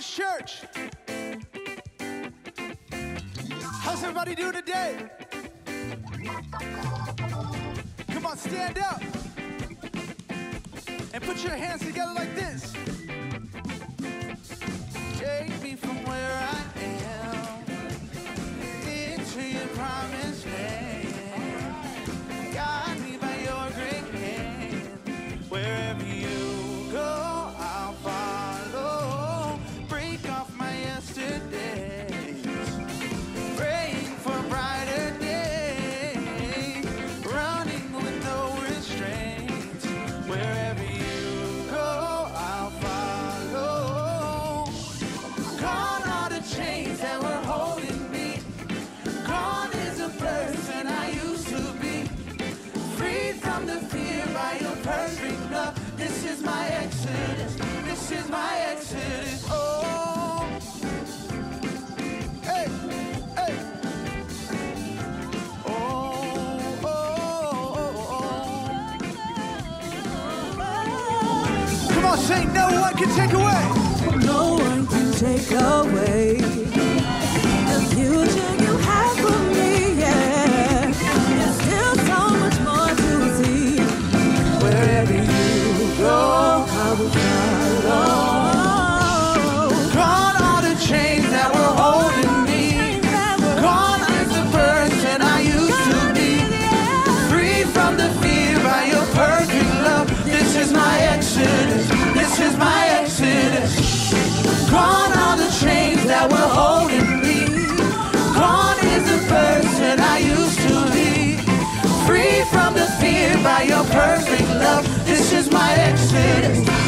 Church. How's everybody doing today? Come on, stand up and put your hands together like this. Take me from where I am into your can take away. No one can take away. confidence.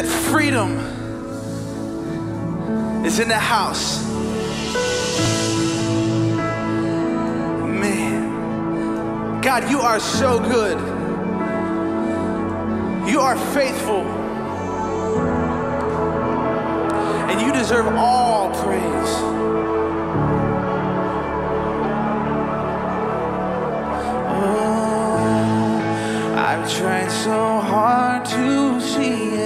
that freedom is in the house. Man, God, you are so good. You are faithful. And you deserve all praise. Oh, I've tried so hard to see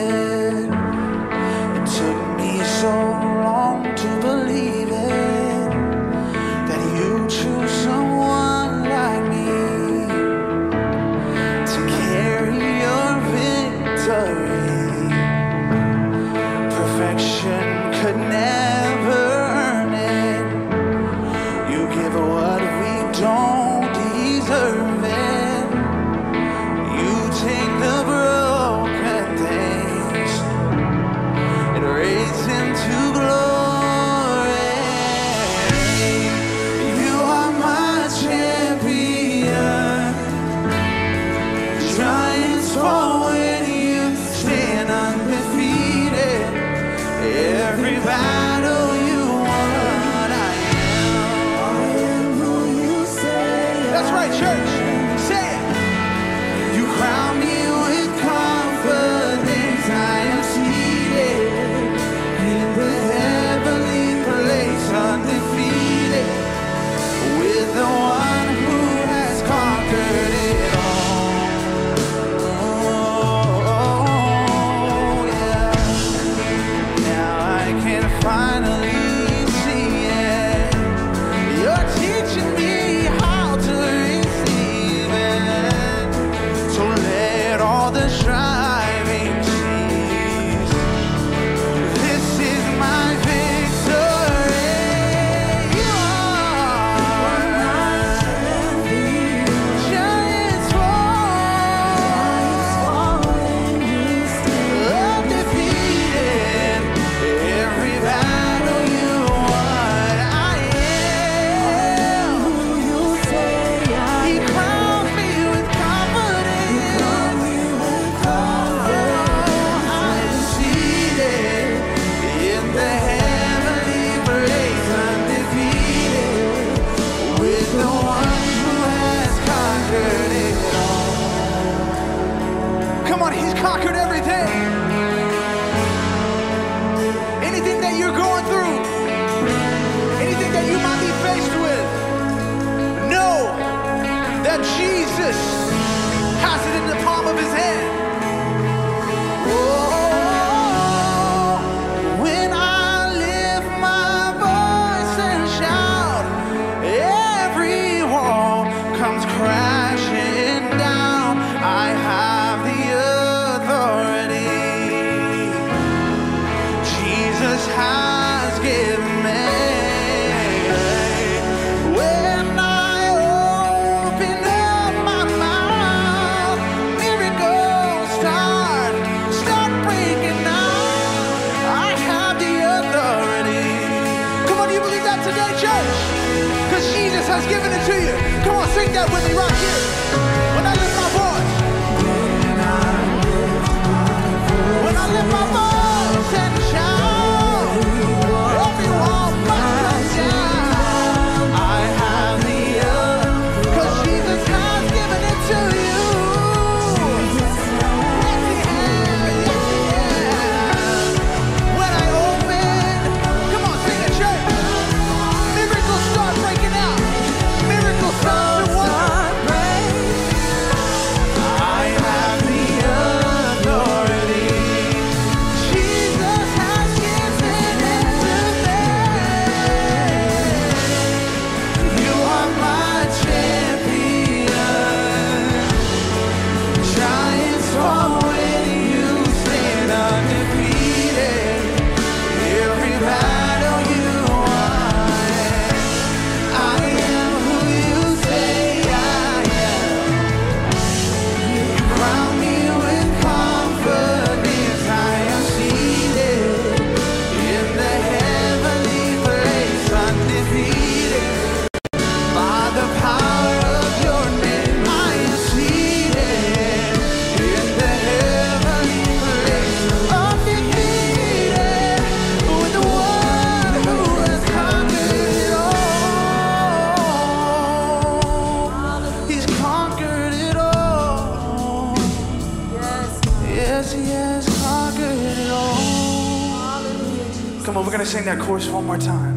more time.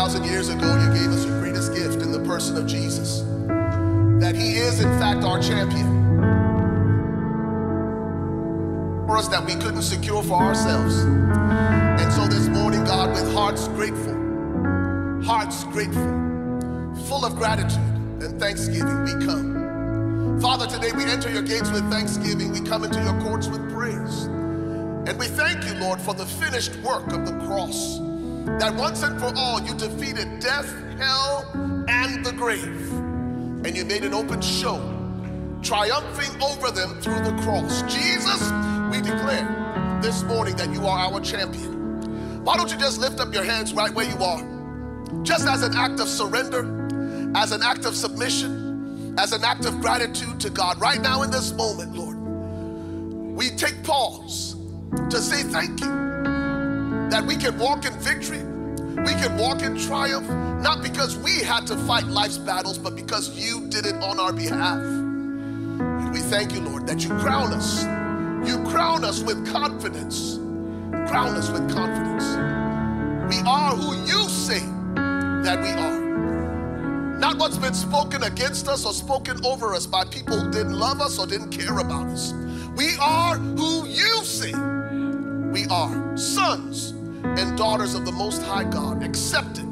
2,000 years ago you gave us your greatest gift in the person of Jesus. That he is, in fact, our champion. For us that we couldn't secure for ourselves. And so this morning, God, with hearts grateful, hearts grateful, full of gratitude and thanksgiving, we come. Father, today we enter your gates with thanksgiving. We come into your courts with praise. And we thank you, Lord, for the finished work of the cross. That once and for all you defeated death, hell, and the grave. And you made an open show, triumphing over them through the cross. Jesus, we declare this morning that you are our champion. Why don't you just lift up your hands right where you are? Just as an act of surrender, as an act of submission, as an act of gratitude to God. Right now in this moment, Lord, we take pause to say thank you that we can walk in victory, we can walk in triumph, not because we had to fight life's battles, but because you did it on our behalf. And we thank you, Lord, that you crown us. You crown us with confidence. Crown us with confidence. We are who you say that we are. Not what's been spoken against us or spoken over us by people who didn't love us or didn't care about us. We are who you say we are sons and daughters of the Most High God, accepted,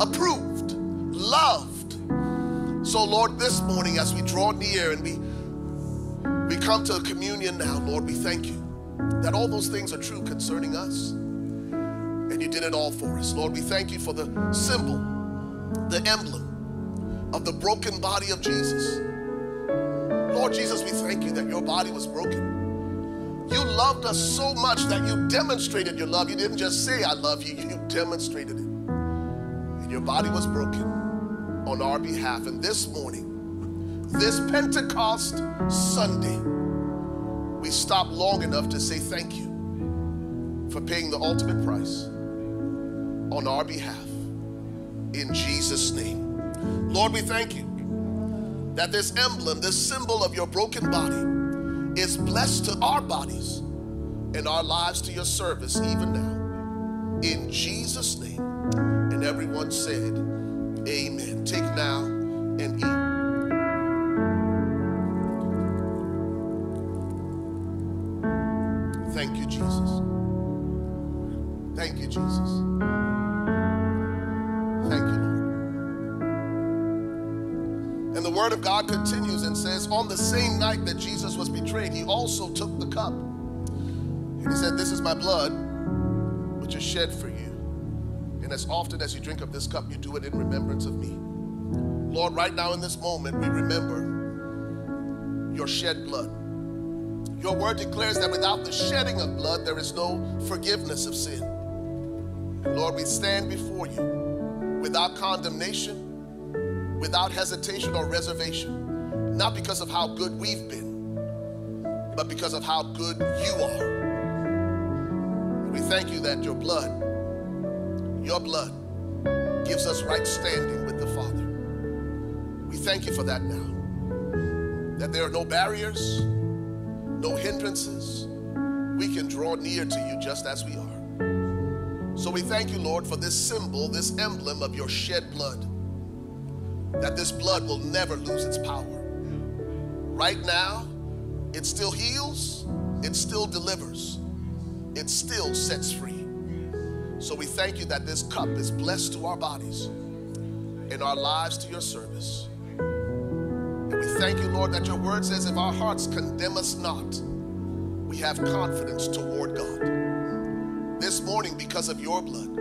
approved, loved. So, Lord, this morning as we draw near and we we come to communion now, Lord, we thank you that all those things are true concerning us. And you did it all for us. Lord, we thank you for the symbol, the emblem of the broken body of Jesus. Lord Jesus, we thank you that your body was broken. You loved us so much that you demonstrated your love. You didn't just say, I love you, you demonstrated it. And your body was broken on our behalf. And this morning, this Pentecost Sunday, we stop long enough to say thank you for paying the ultimate price on our behalf. In Jesus' name. Lord, we thank you that this emblem, this symbol of your broken body, is blessed to our bodies and our lives to your service even now. In Jesus' name. And everyone said, Amen. Take now and eat. Thank you, Jesus. Thank you, Jesus. Word of God continues and says, On the same night that Jesus was betrayed, he also took the cup. And he said, This is my blood, which is shed for you. And as often as you drink of this cup, you do it in remembrance of me. Lord, right now in this moment, we remember your shed blood. Your word declares that without the shedding of blood, there is no forgiveness of sin. And Lord, we stand before you without condemnation, without hesitation or reservation, not because of how good we've been, but because of how good you are. We thank you that your blood, your blood, gives us right standing with the Father. We thank you for that now. That there are no barriers, no hindrances. We can draw near to you just as we are. So we thank you, Lord, for this symbol, this emblem of your shed blood. That this blood will never lose its power. Right now, it still heals, it still delivers, it still sets free. So we thank you that this cup is blessed to our bodies and our lives to your service. And we thank you, Lord, that your word says if our hearts condemn us not, we have confidence toward God. This morning, because of your blood,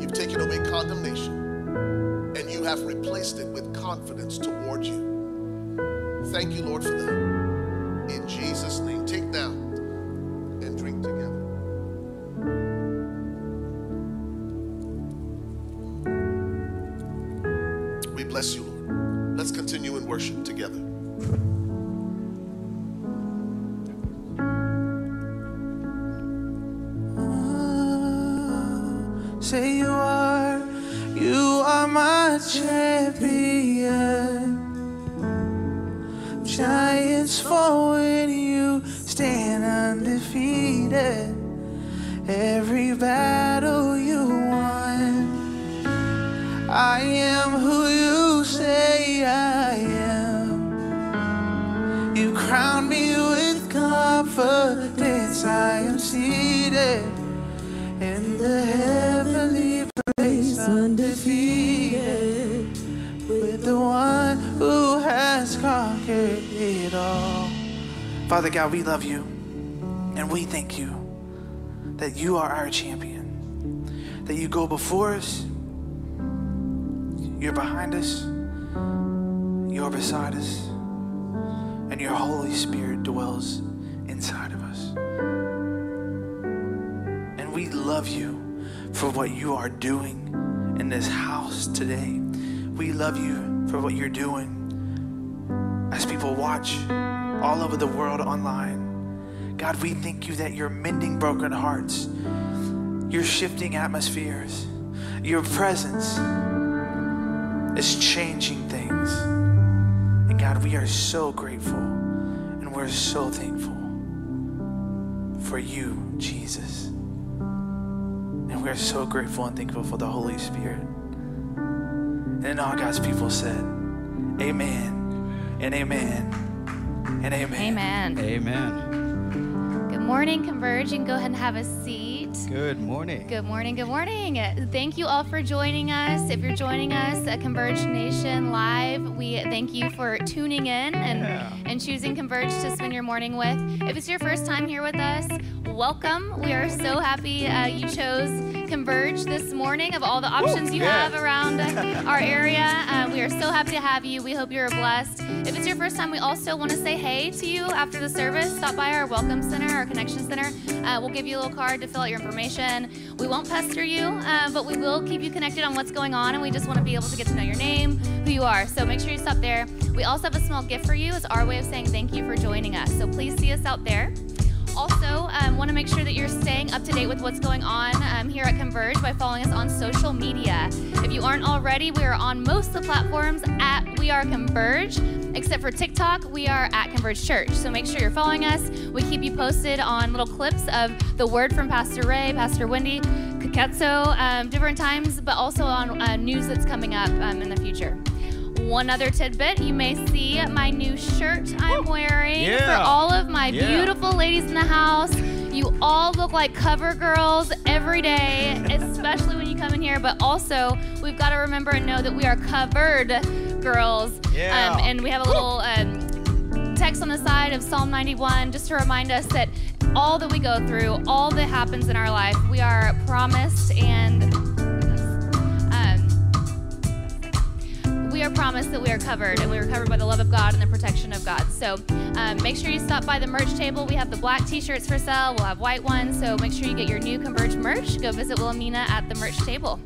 you've taken away condemnation and you have replaced it with confidence toward you. Thank you, Lord, for that. In Jesus' name, take now and drink together. We bless you, Lord. Let's continue in worship together. Father God, we love you and we thank you that you are our champion, that you go before us, you're behind us, you're beside us, and your Holy Spirit dwells inside of us. And we love you for what you are doing in this house today. We love you for what you're doing as people watch all over the world online. God, we thank you that you're mending broken hearts, you're shifting atmospheres, your presence is changing things. And God, we are so grateful and we're so thankful for you, Jesus. And we're so grateful and thankful for the Holy Spirit. And all God's people said, Amen and amen and amen. Amen. Amen. Good morning, Converge. and go ahead and have a seat. Good morning. Good morning. Good morning. Thank you all for joining us. If you're joining us at Converge Nation Live, we thank you for tuning in and, Yeah. and choosing Converge to spend your morning with. If it's your first time here with us, welcome. We are so happy uh, you chose Converge this morning of all the options you yeah. have around our area. Uh, we are so happy to have you. We hope you're blessed. If it's your first time, we also want to say hey to you after the service. Stop by our Welcome Center, our Connection Center. Uh, we'll give you a little card to fill out your information. We won't pester you, uh, but we will keep you connected on what's going on, and we just want to be able to get to know your name, who you are. So make sure you stop there. We also have a small gift for you. It's our way of saying thank you for joining us. So please see us out there. Also, um, want to make sure that you're staying up to date with what's going on um, here at Converge by following us on social media. If you aren't already, we are on most of the platforms at We Are Converge, except for TikTok, we are at Converge Church. So make sure you're following us. We keep you posted on little clips of the word from Pastor Ray, Pastor Wendy, Kaketso, um, different times, but also on uh, news that's coming up um, in the future. One other tidbit, you may see my new shirt I'm wearing for all of my Yeah. beautiful ladies in the house. You all look like cover girls every day, especially when you come in here. But also, we've got to remember and know that we are covered girls. Yeah. Um, and we have a little um, text on the side of Psalm 91 just to remind us that all that we go through, all that happens in our life, we are promised and. We are promised that we are covered and we are covered by the love of God and the protection of God. So um, make sure you stop by the merch table. We have the black t shirts for sale, we'll have white ones. So make sure you get your new Converge merch. Go visit Wilhelmina at the merch table.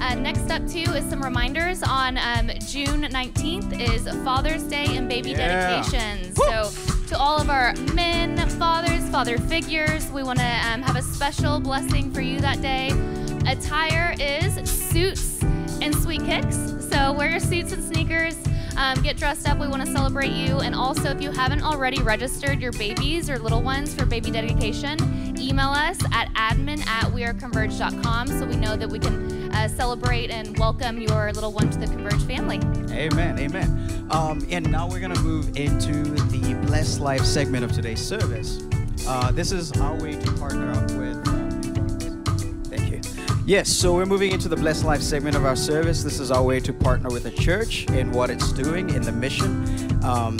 Uh, next up, too, is some reminders. On um, June 19th is Father's Day and baby Yeah. dedications. So, to all of our men, fathers, father figures, we want to um, have a special blessing for you that day. Attire is suits and sweet kicks. So, wear your suits and sneakers. Um, get dressed up. We want to celebrate you. And also, if you haven't already registered your babies or little ones for baby dedication, email us at admin at weareconverge.com so we know that we can uh, celebrate and welcome your little one to the Converge family. Amen. Amen. Um, and now we're going to move into the Blessed Life segment of today's service. Uh, this is our way to partner up with. Yes, so we're moving into the Blessed Life segment of our service. This is our way to partner with the church in what it's doing in the mission. Um,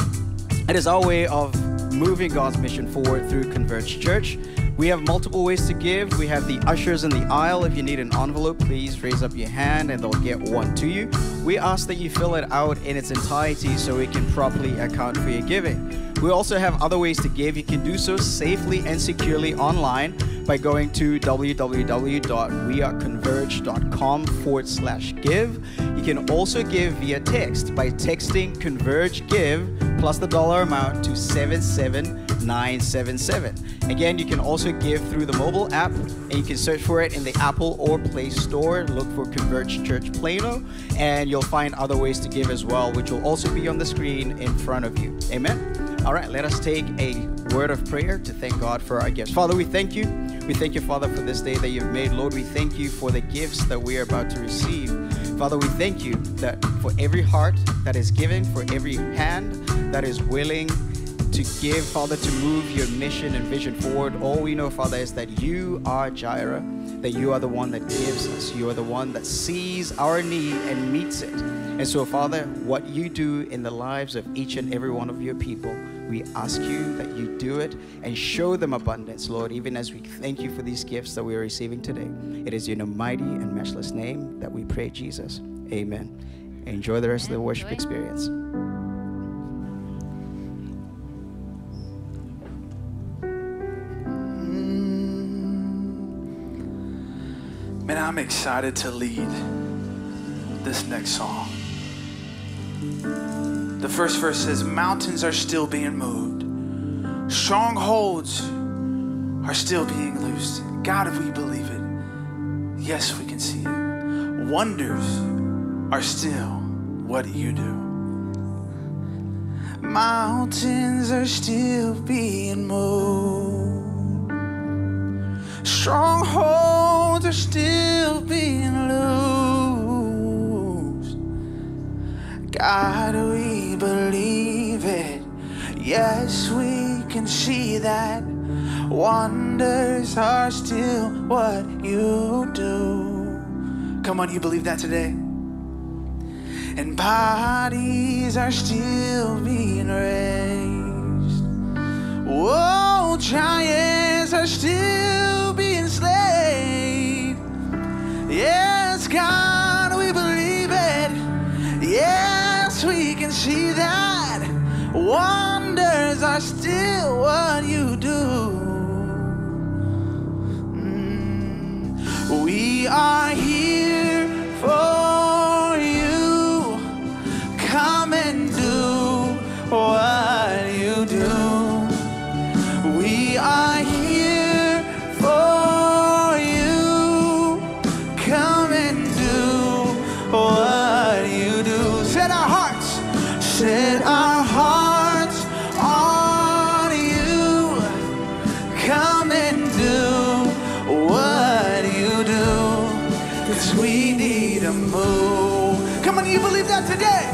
it is our way of moving God's mission forward through Converge Church. We have multiple ways to give. We have the ushers in the aisle. If you need an envelope, please raise up your hand and they'll get one to you. We ask that you fill it out in its entirety so we can properly account for your giving. We also have other ways to give. You can do so safely and securely online by going to www.weareconverge.com forward slash give. You can also give via text by texting Converge Give plus the dollar amount to 77977. Again, you can also give through the mobile app and you can search for it in the Apple or Play Store. Look for Converge Church Plano and you'll find other ways to give as well, which will also be on the screen in front of you. Amen. All right, let us take a word of prayer to thank God for our gifts. Father, we thank you. We thank you, Father, for this day that you've made. Lord, we thank you for the gifts that we are about to receive. Father, we thank you that for every heart that is given, for every hand that is willing to give, Father, to move your mission and vision forward. All we know, Father, is that you are Jireh, that you are the one that gives us. You are the one that sees our need and meets it. And so, Father, what you do in the lives of each and every one of your people, we ask you that you do it and show them abundance, Lord, even as we thank you for these gifts that we are receiving today. It is in a mighty and matchless name that we pray, Jesus. Amen. Enjoy the rest of the worship experience. Mm. Man, I'm excited to lead this next song. The first verse says, Mountains are still being moved, strongholds are still being loosed. God, if we believe it, yes, we can see it. Wonders are still what you do. Mountains are still being moved. Strongholds are still being loosed. God, we believe it. Yes, we can see that. Wonders are still what you do. Come on, you believe that today? And bodies are still being raised. Whoa, giants are still being slain. Yes, God, See that. Wonders are still what you do. Mm. We are here for 再见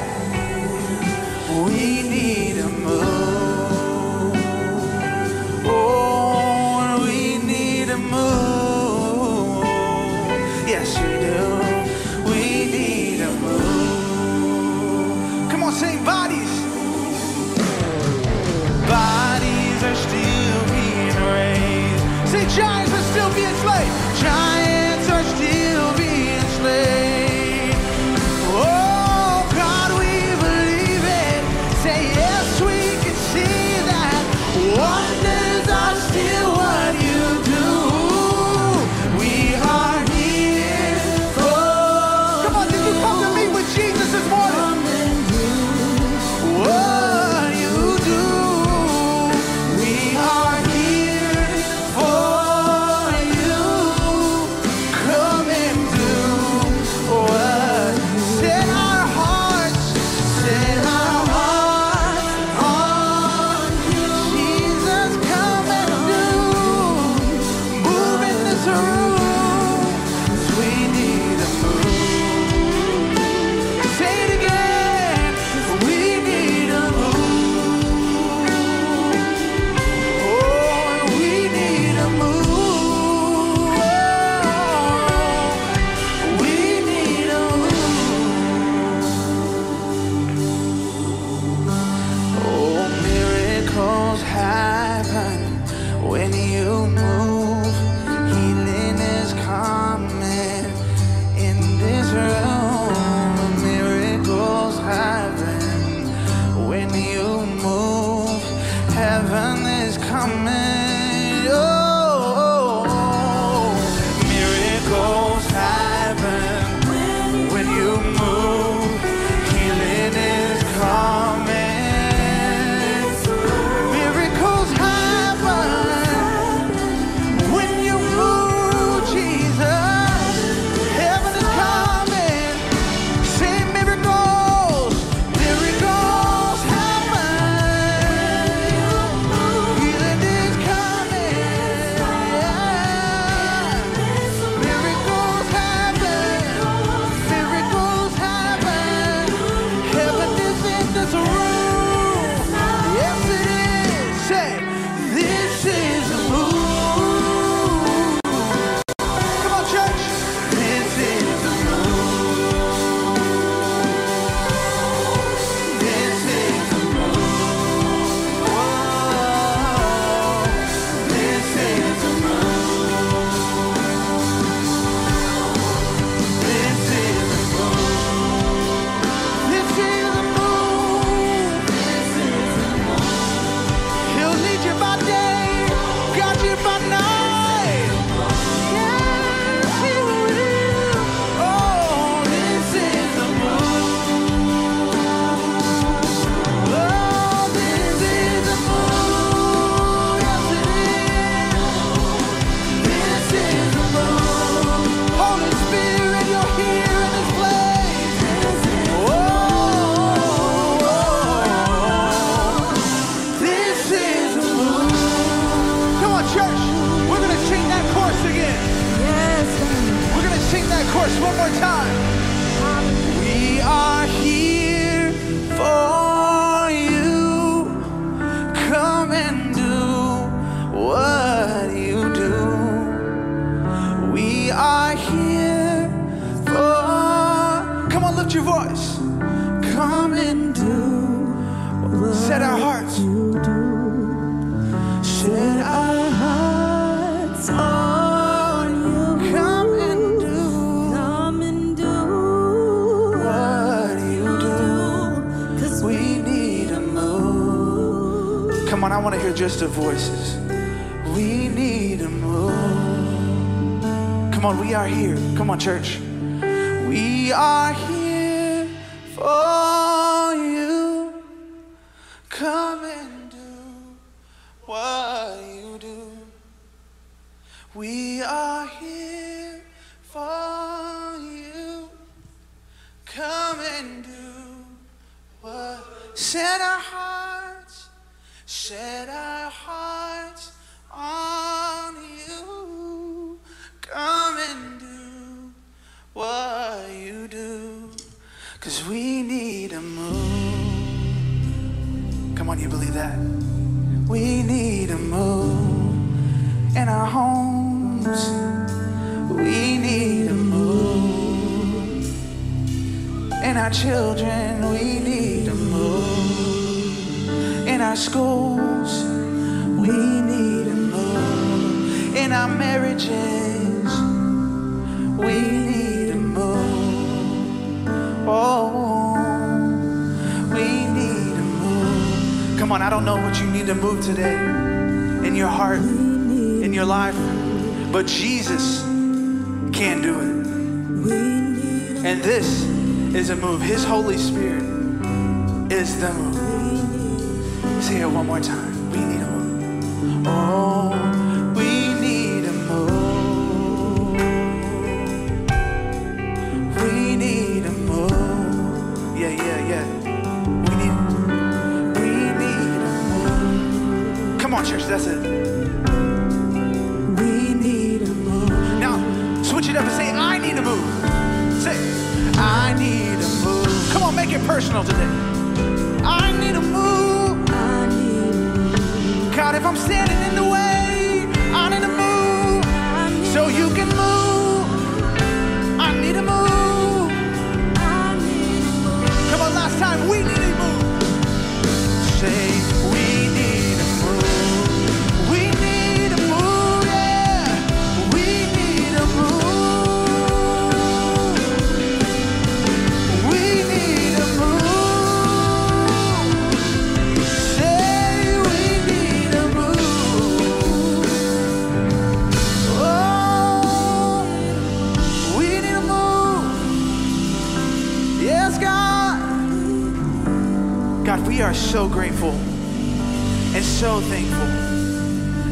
is. Say it one more time. We need a move. Oh, we need a. We need a move. Yeah, yeah, yeah. We need, we need. Come on, church, that's it. We need a move. Now, switch it up and say, I need a move. Say, I need a move. Come on, make it personal today. God, if I'm standing in we are so grateful and so thankful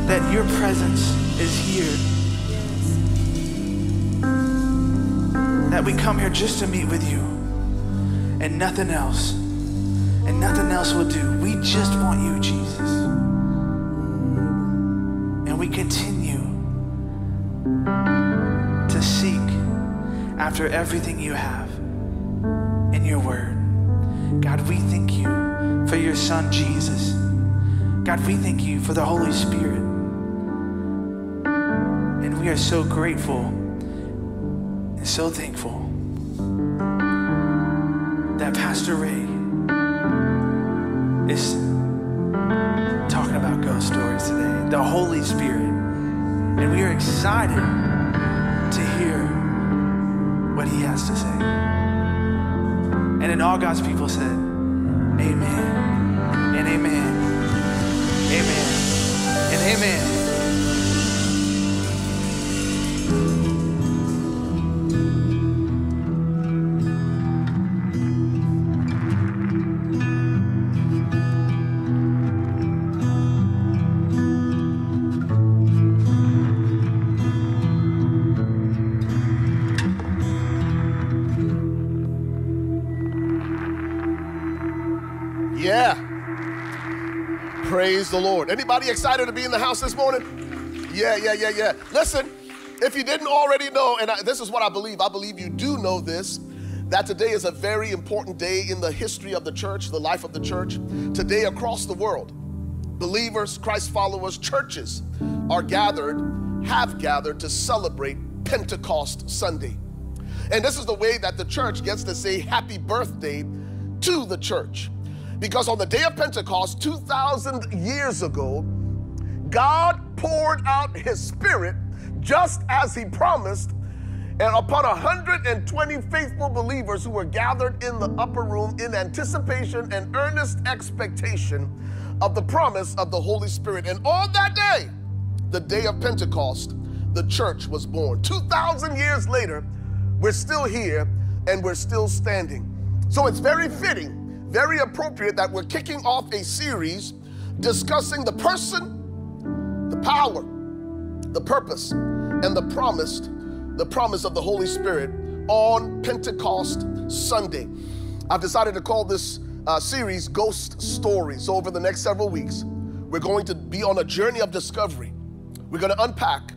that your presence is here. That we come here just to meet with you and nothing else. And nothing else will do. We just want you, Jesus. And we continue to seek after everything you have in your word. God, we thank you your son Jesus. God, we thank you for the Holy Spirit. And we are so grateful and so thankful that Pastor Ray is talking about ghost stories today, the Holy Spirit. And we are excited to hear what he has to say. And then all God's people said, Lord. Anybody excited to be in the house this morning? Yeah, yeah, yeah, yeah. Listen, if you didn't already know, and I, this is what I believe, I believe you do know this, that today is a very important day in the history of the church, the life of the church. Today, across the world, believers, Christ followers, churches are gathered, have gathered to celebrate Pentecost Sunday. And this is the way that the church gets to say happy birthday to the church. Because on the day of Pentecost, 2,000 years ago, God poured out his spirit just as he promised, and upon 120 faithful believers who were gathered in the upper room in anticipation and earnest expectation of the promise of the Holy Spirit. And on that day, the day of Pentecost, the church was born. 2,000 years later, we're still here and we're still standing. So it's very fitting, very appropriate that we're kicking off a series discussing the person, the power, the purpose, and the promised, the promise of the Holy Spirit on Pentecost Sunday. I've decided to call this uh, series Ghost Stories. So over the next several weeks, we're going to be on a journey of discovery. We're going to unpack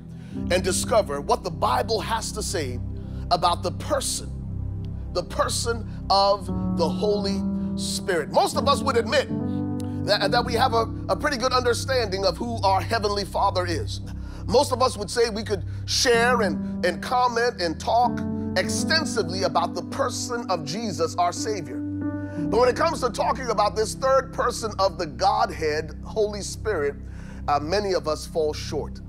and discover what the Bible has to say about the person, the person of the Holy Spirit. Most of us would admit that, that we have a, a pretty good understanding of who our Heavenly Father is. Most of us would say we could share and, and comment and talk extensively about the person of Jesus, our Savior. But when it comes to talking about this third person of the Godhead, Holy Spirit, uh, many of us fall short.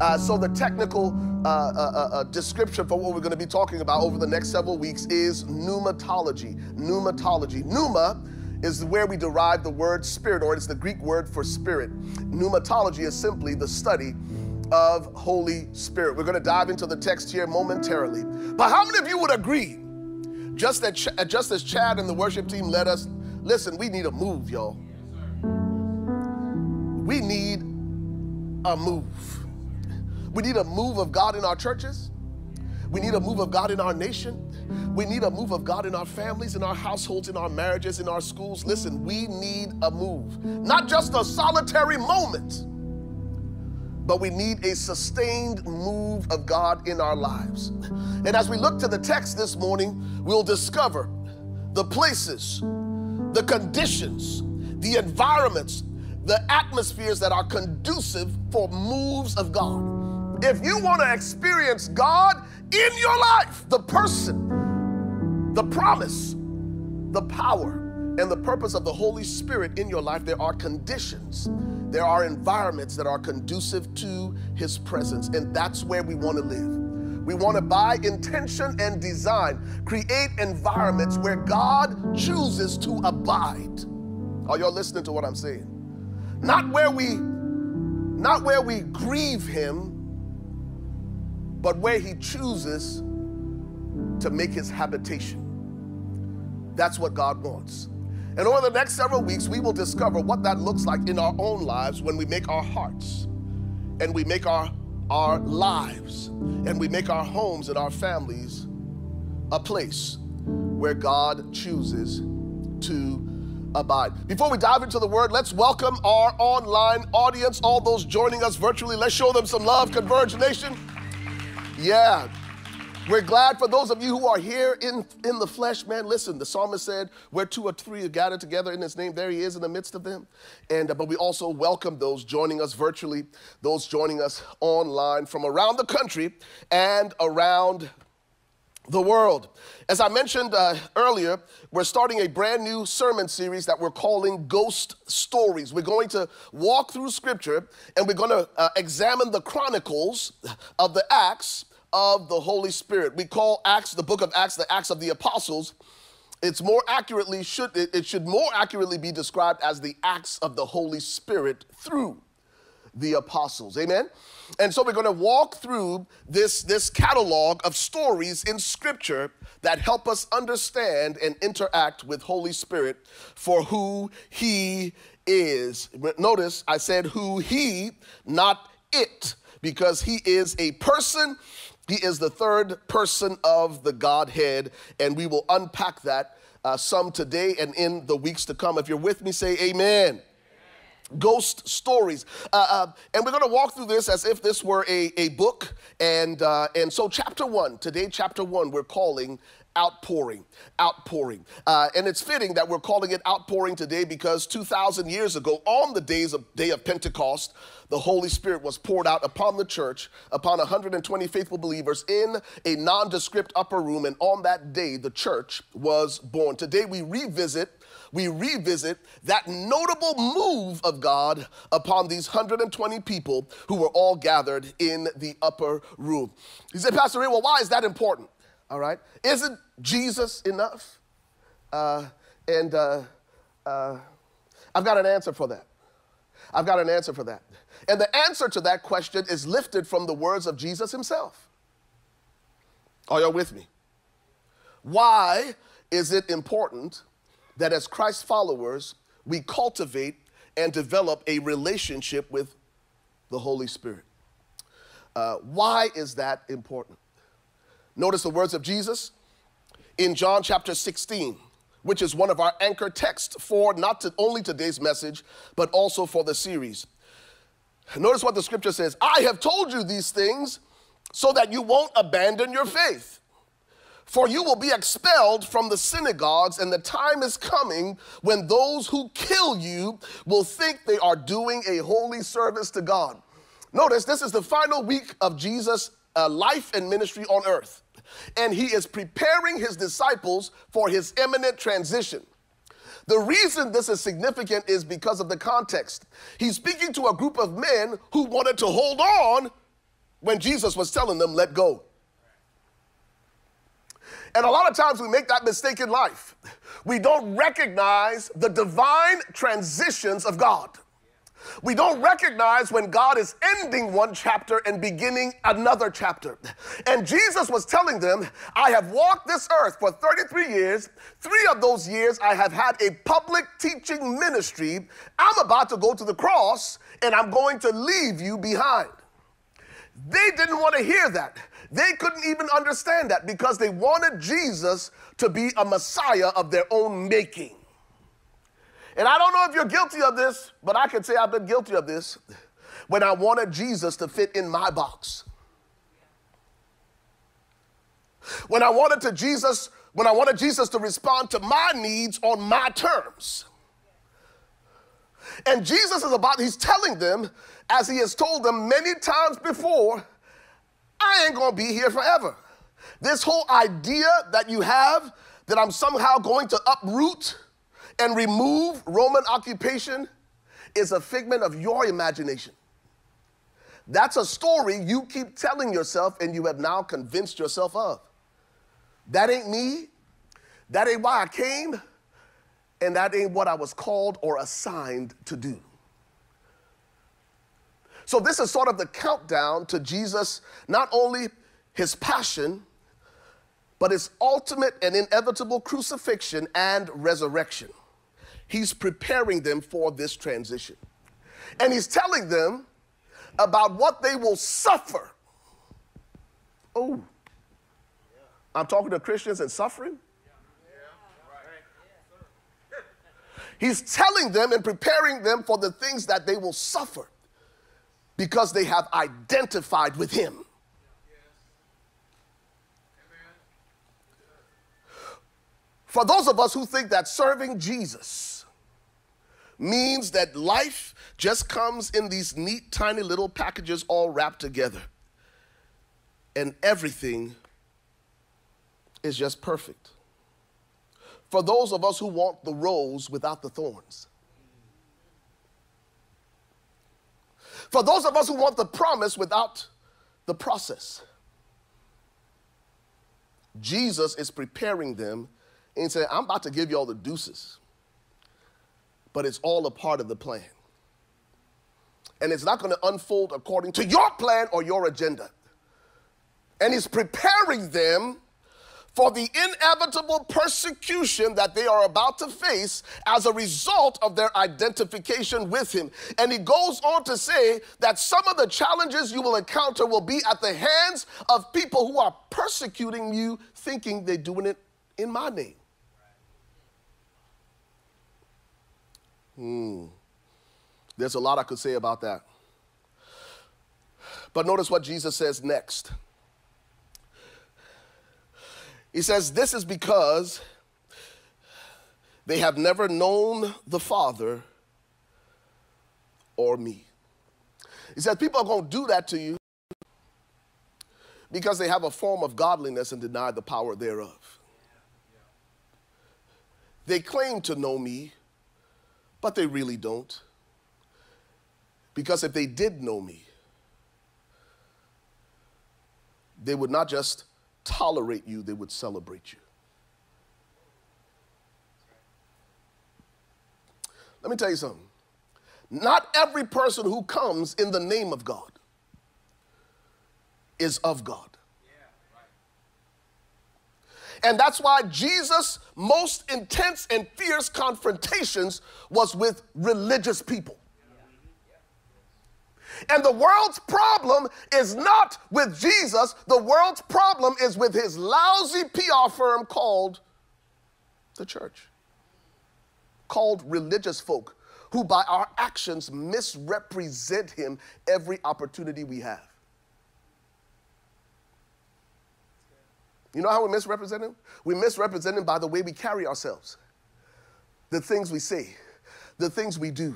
Uh, so, the technical uh, uh, uh, uh, description for what we're going to be talking about over the next several weeks is pneumatology. Pneumatology. Pneuma is where we derive the word spirit, or it's the Greek word for spirit. Pneumatology is simply the study of Holy Spirit. We're going to dive into the text here momentarily. But how many of you would agree, just, that Ch- just as Chad and the worship team led us, listen, we need a move, y'all. We need a move. We need a move of God in our churches. We need a move of God in our nation. We need a move of God in our families, in our households, in our marriages, in our schools. Listen, we need a move. Not just a solitary moment, but we need a sustained move of God in our lives. And as we look to the text this morning, we'll discover the places, the conditions, the environments, the atmospheres that are conducive for moves of God. If you want to experience God in your life, the person, the promise, the power, and the purpose of the Holy Spirit in your life, there are conditions, there are environments that are conducive to His presence, and that's where we want to live. We want to, by intention and design, create environments where God chooses to abide. Are y'all listening to what I'm saying? Not where we, not where we grieve Him, but where He chooses to make His habitation. That's what God wants. And over the next several weeks, we will discover what that looks like in our own lives when we make our hearts and we make our, our lives and we make our homes and our families a place where God chooses to abide. Before we dive into the word, let's welcome our online audience, all those joining us virtually. Let's show them some love, Converge Nation. Yeah, we're glad for those of you who are here in, in the flesh, man. Listen, the psalmist said, Where two or three are gathered together in his name, there he is in the midst of them. And uh, but we also welcome those joining us virtually, those joining us online from around the country and around the world. As I mentioned uh, earlier, we're starting a brand new sermon series that we're calling Ghost Stories. We're going to walk through scripture and we're going to uh, examine the chronicles of the Acts of the Holy Spirit. We call Acts, the book of Acts, the Acts of the Apostles. It's more accurately, should it, should more accurately be described as the acts of the Holy Spirit through the apostles. Amen. And so we're going to walk through this, this catalog of stories in scripture that help us understand and interact with Holy Spirit for who he is. Notice I said who he, not it, because he is a person he is the third person of the Godhead, and we will unpack that uh, some today and in the weeks to come. If you're with me, say amen ghost stories. Uh, uh, and we're going to walk through this as if this were a, a book. And, uh, and so, chapter one, today, chapter one, we're calling outpouring, outpouring. Uh, and it's fitting that we're calling it outpouring today because 2,000 years ago, on the days of day of Pentecost, the Holy Spirit was poured out upon the church, upon 120 faithful believers in a nondescript upper room. And on that day, the church was born. Today, we revisit we revisit that notable move of God upon these 120 people who were all gathered in the upper room. He said, Pastor Ray, well, why is that important? All right. Isn't Jesus enough? Uh, and uh, uh, I've got an answer for that. I've got an answer for that. And the answer to that question is lifted from the words of Jesus himself. Are y'all with me? Why is it important that as Christ followers, we cultivate and develop a relationship with the Holy Spirit? Uh, why is that important? Notice the words of Jesus in John chapter 16, which is one of our anchor texts for not to, only today's message, but also for the series. Notice what the scripture says I have told you these things so that you won't abandon your faith. For you will be expelled from the synagogues, and the time is coming when those who kill you will think they are doing a holy service to God. Notice this is the final week of Jesus' uh, life and ministry on earth and he is preparing his disciples for his imminent transition. The reason this is significant is because of the context. He's speaking to a group of men who wanted to hold on when Jesus was telling them, let go. And a lot of times we make that mistake in life. We don't recognize the divine transitions of God. We don't recognize when God is ending one chapter and beginning another chapter. And Jesus was telling them, I have walked this earth for 33 years. Three of those years I have had a public teaching ministry. I'm about to go to the cross and I'm going to leave you behind. They didn't want to hear that. They couldn't even understand that because they wanted Jesus to be a Messiah of their own making. And I don't know if you're guilty of this, but I can say I've been guilty of this when I wanted Jesus to fit in my box. When I wanted to Jesus when I wanted Jesus to respond to my needs on my terms. And Jesus is about, he's telling them, as he has told them many times before, I ain't gonna be here forever. This whole idea that you have that I'm somehow going to uproot and remove Roman occupation is a figment of your imagination. That's a story you keep telling yourself and you have now convinced yourself of. That ain't me. That ain't why I came. And that ain't what I was called or assigned to do. So, this is sort of the countdown to Jesus, not only his passion, but his ultimate and inevitable crucifixion and resurrection. He's preparing them for this transition. And he's telling them about what they will suffer. Oh, I'm talking to Christians and suffering. He's telling them and preparing them for the things that they will suffer because they have identified with him. For those of us who think that serving Jesus means that life just comes in these neat, tiny little packages all wrapped together, and everything is just perfect. For those of us who want the rose without the thorns. For those of us who want the promise without the process. Jesus is preparing them and saying, I'm about to give you all the deuces, but it's all a part of the plan. And it's not going to unfold according to your plan or your agenda. And he's preparing them for the inevitable persecution that they are about to face as a result of their identification with him. And he goes on to say that some of the challenges you will encounter will be at the hands of people who are persecuting you, thinking they're doing it in my name. Hmm. There's a lot I could say about that. But notice what Jesus says next. He says, This is because they have never known the Father or me. He says, People are going to do that to you because they have a form of godliness and deny the power thereof. They claim to know me, but they really don't. Because if they did know me, they would not just tolerate you, they would celebrate you. Let me tell you something. Not every person who comes in the name of God is of God. And that's why Jesus' most intense and fierce confrontations was with religious people. And the world's problem is not with Jesus, the world's problem is with his lousy PR firm called the church, called religious folk, who by our actions misrepresent him every opportunity we have. You know how we misrepresent him? We misrepresent him by the way we carry ourselves, the things we say, the things we do.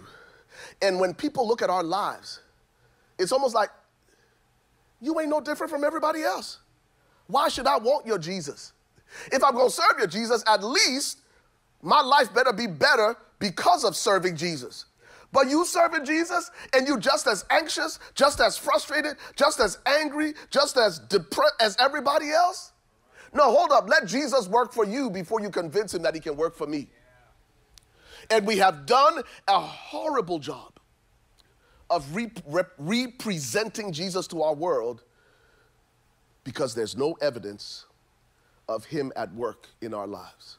And when people look at our lives, it's almost like you ain't no different from everybody else. Why should I want your Jesus? If I'm gonna serve your Jesus, at least my life better be better because of serving Jesus. But you serving Jesus and you just as anxious, just as frustrated, just as angry, just as depressed as everybody else? No, hold up. Let Jesus work for you before you convince him that he can work for me. And we have done a horrible job of rep- rep- representing Jesus to our world because there's no evidence of him at work in our lives.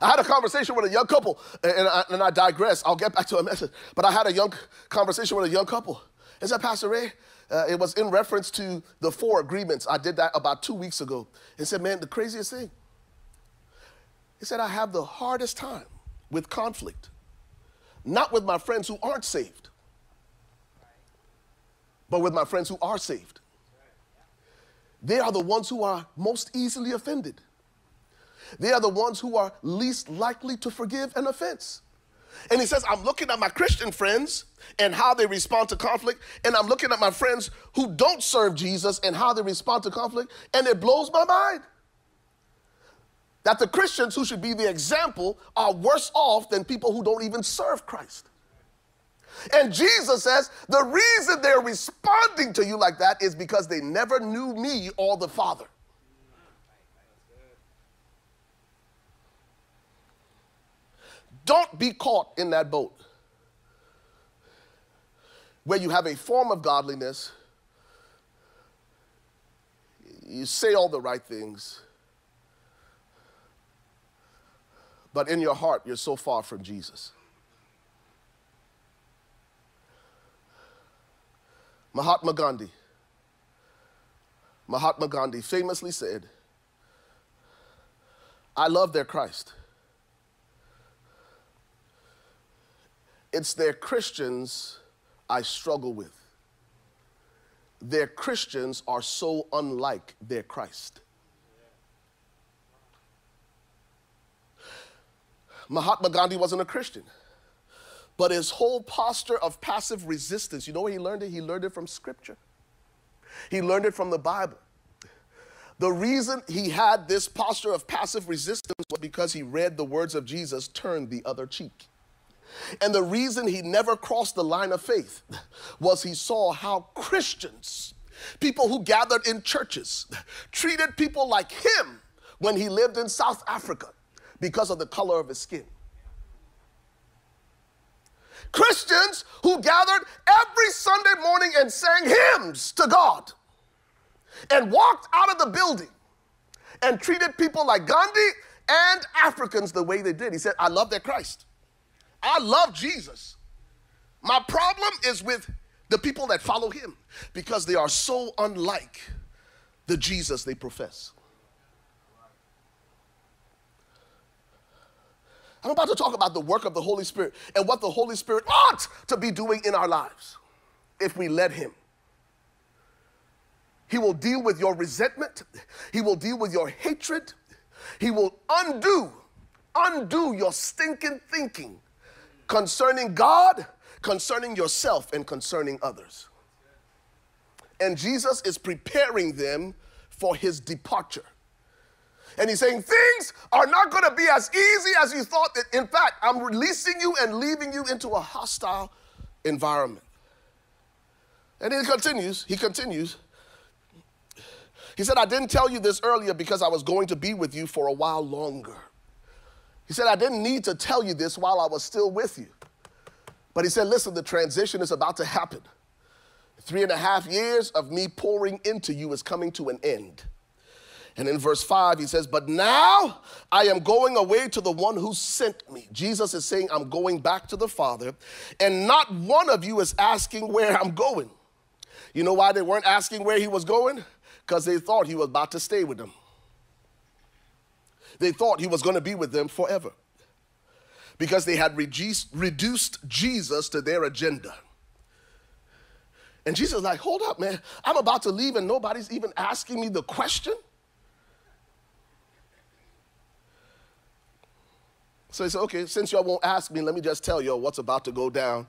I had a conversation with a young couple, and I, and I digress. I'll get back to a message. But I had a young conversation with a young couple. Is that Pastor Ray? Uh, it was in reference to the four agreements. I did that about two weeks ago. And said, man, the craziest thing. He said, I have the hardest time with conflict, not with my friends who aren't saved but with my friends who are saved. They are the ones who are most easily offended. they are the ones who are least likely to forgive an offense. And he says, I'm looking at my Christian friends and how they respond to conflict, and I'm looking at my friends who don't serve Jesus and how they respond to conflict, and it blows my mind. That the Christians who should be the example are worse off than people who don't even serve Christ. And Jesus says the reason they're responding to you like that is because they never knew me or the Father. Don't be caught in that boat where you have a form of godliness, you say all the right things, but in your heart, you're so far from Jesus. Mahatma Gandhi. Mahatma Gandhi famously said, I love their Christ. It's their Christians I struggle with. Their Christians are so unlike their Christ. Mahatma Gandhi wasn't a Christian. But his whole posture of passive resistance, you know where he learned it? He learned it from Scripture, he learned it from the Bible. The reason he had this posture of passive resistance was because he read the words of Jesus, turn the other cheek. And the reason he never crossed the line of faith was he saw how Christians, people who gathered in churches, treated people like him when he lived in South Africa because of the color of his skin. Christians who gathered every Sunday morning and sang hymns to God and walked out of the building and treated people like Gandhi and Africans the way they did. He said, I love their Christ. I love Jesus. My problem is with the people that follow him because they are so unlike the Jesus they profess. I'm about to talk about the work of the Holy Spirit and what the Holy Spirit ought to be doing in our lives if we let Him. He will deal with your resentment, He will deal with your hatred, He will undo, undo your stinking thinking concerning God, concerning yourself, and concerning others. And Jesus is preparing them for His departure. And he's saying things are not going to be as easy as you thought. That in fact, I'm releasing you and leaving you into a hostile environment. And he continues, he continues. He said, I didn't tell you this earlier because I was going to be with you for a while longer. He said, I didn't need to tell you this while I was still with you. But he said, listen, the transition is about to happen. Three and a half years of me pouring into you is coming to an end. And in verse 5, he says, But now I am going away to the one who sent me. Jesus is saying, I'm going back to the Father, and not one of you is asking where I'm going. You know why they weren't asking where he was going? Because they thought he was about to stay with them. They thought he was going to be with them forever. Because they had reduced, Jesus to their agenda. And Jesus like, hold up, man. I'm about to leave and nobody's even asking me the question. So he said, okay, since y'all won't ask me, let me just tell y'all what's about to go down.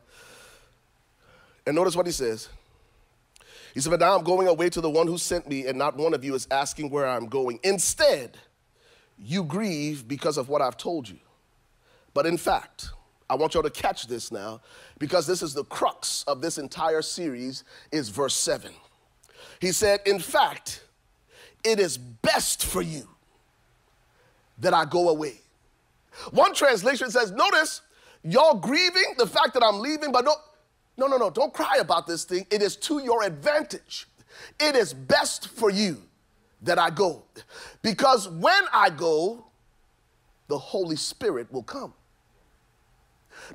And notice what he says. He said, But now I'm going away to the one who sent me, and not one of you is asking where I'm going. Instead, you grieve because of what I've told you. But in fact, I want y'all to catch this now because this is the crux of this entire series is verse 7. He said, "In fact, it is best for you that I go away." One translation says, notice, y'all grieving the fact that I'm leaving, but no, no, no, no, don't cry about this thing. It is to your advantage. It is best for you that I go. Because when I go, the Holy Spirit will come.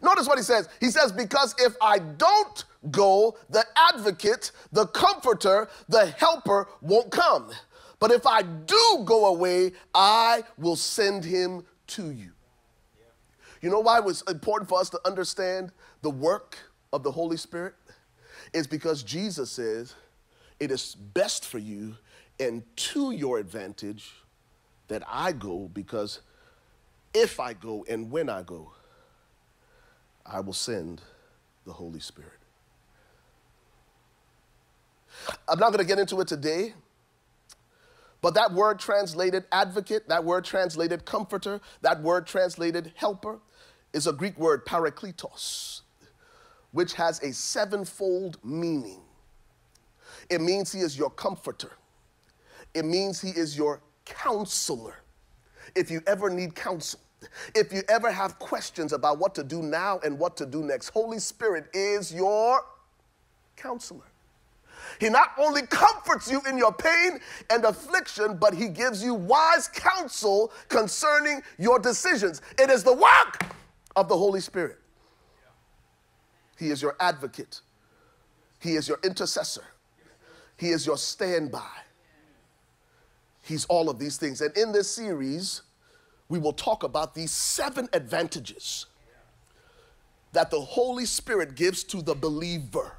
Notice what he says. He says, Because if I don't go, the advocate, the comforter, the helper won't come. But if I do go away, I will send him to you. You know why it was important for us to understand the work of the Holy Spirit? It's because Jesus says it is best for you and to your advantage that I go because if I go and when I go, I will send the Holy Spirit. I'm not going to get into it today, but that word translated advocate, that word translated comforter, that word translated helper is a Greek word parakletos, which has a sevenfold meaning. It means he is your comforter, it means he is your counselor. If you ever need counsel, if you ever have questions about what to do now and what to do next, Holy Spirit is your counselor. He not only comforts you in your pain and affliction, but he gives you wise counsel concerning your decisions. It is the work of the Holy Spirit. He is your advocate, he is your intercessor, he is your standby. He's all of these things. And in this series, we will talk about these seven advantages that the Holy Spirit gives to the believer.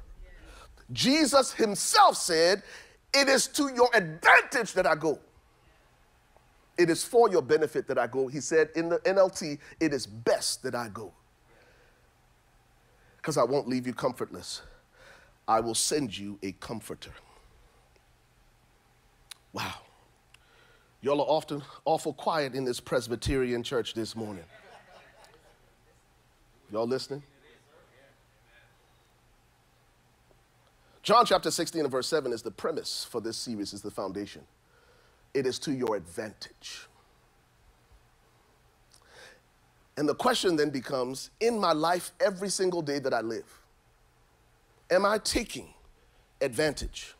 Jesus himself said, It is to your advantage that I go. It is for your benefit that I go. He said in the NLT, It is best that I go. Because I won't leave you comfortless. I will send you a comforter. Wow. Y'all are often awful quiet in this Presbyterian church this morning. Y'all listening? John chapter 16 and verse 7 is the premise for this series, is the foundation. It is to your advantage. And the question then becomes in my life, every single day that I live, am I taking advantage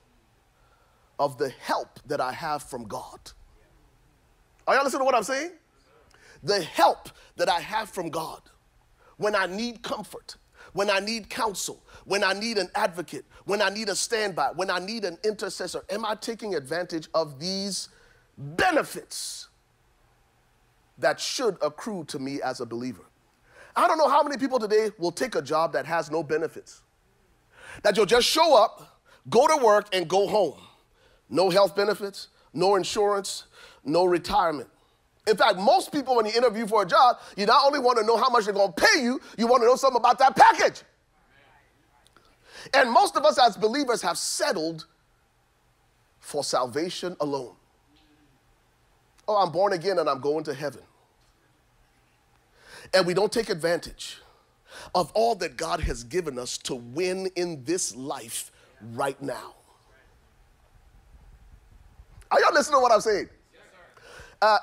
of the help that I have from God? Are y'all listening to what I'm saying? The help that I have from God when I need comfort, when I need counsel, when I need an advocate, when I need a standby, when I need an intercessor? Am I taking advantage of these benefits that should accrue to me as a believer? I don't know how many people today will take a job that has no benefits. That you'll just show up, go to work, and go home. No health benefits, no insurance, no retirement. In fact, most people, when you interview for a job, you not only want to know how much they're going to pay you, you want to know something about that package. And most of us as believers have settled for salvation alone. Oh, I'm born again and I'm going to heaven. And we don't take advantage of all that God has given us to win in this life right now. Are y'all listening to what I'm saying? Uh,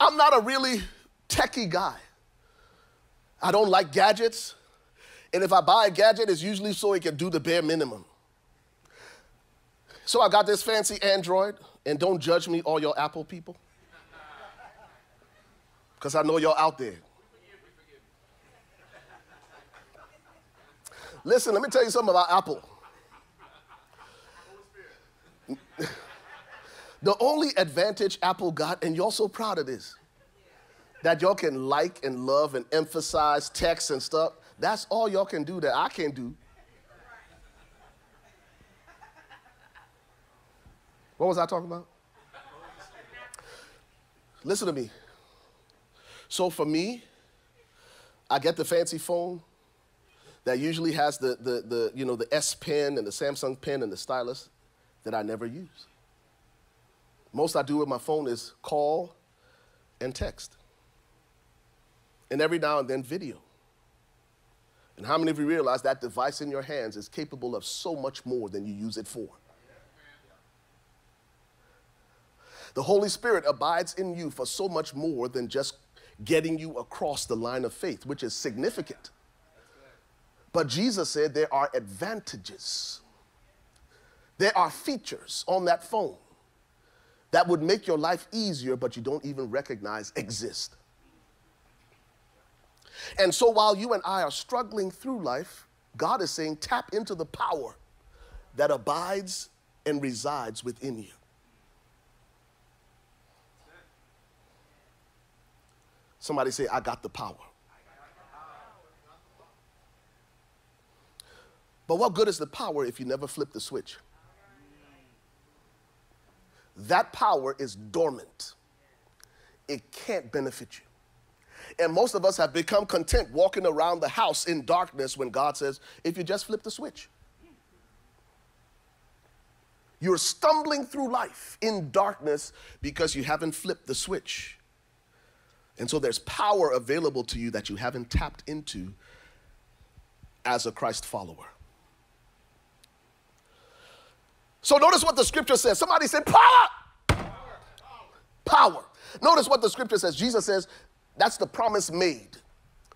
I'm not a really techie guy. I don't like gadgets. And if I buy a gadget, it's usually so it can do the bare minimum. So I got this fancy Android, and don't judge me, all your Apple people, because I know y'all out there. Listen, let me tell you something about Apple. The only advantage Apple got, and y'all so proud of this, that y'all can like and love and emphasize text and stuff. That's all y'all can do that I can't do. What was I talking about? Listen to me. So for me, I get the fancy phone that usually has the, the, the, you know, the S Pen and the Samsung pen and the stylus that I never use. Most I do with my phone is call and text. And every now and then video. And how many of you realize that device in your hands is capable of so much more than you use it for? The Holy Spirit abides in you for so much more than just getting you across the line of faith, which is significant. But Jesus said there are advantages, there are features on that phone that would make your life easier, but you don't even recognize exist. And so while you and I are struggling through life, God is saying, tap into the power that abides and resides within you. Somebody say, I got the power. But what good is the power if you never flip the switch? That power is dormant. it can't benefit you. And most of us have become content walking around the house in darkness when God says, if you just flip the switch. You're stumbling through life in darkness because you haven't flipped the switch. And so there's power available to you that you haven't tapped into as a Christ follower. So notice what the scripture says. Somebody said, power. Power. Notice what the scripture says. Jesus says, that's the promise made.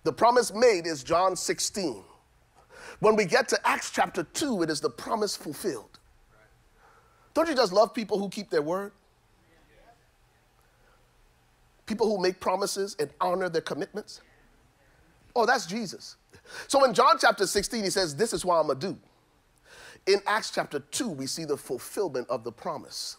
The promise made is John 16. When we get to Acts chapter 2, it is the promise fulfilled. Don't you just love people who keep their word? People who make promises and honor their commitments? Oh, that's Jesus. So in John chapter 16, he says, This is what I'm going to do. In Acts chapter 2, we see the fulfillment of the promise.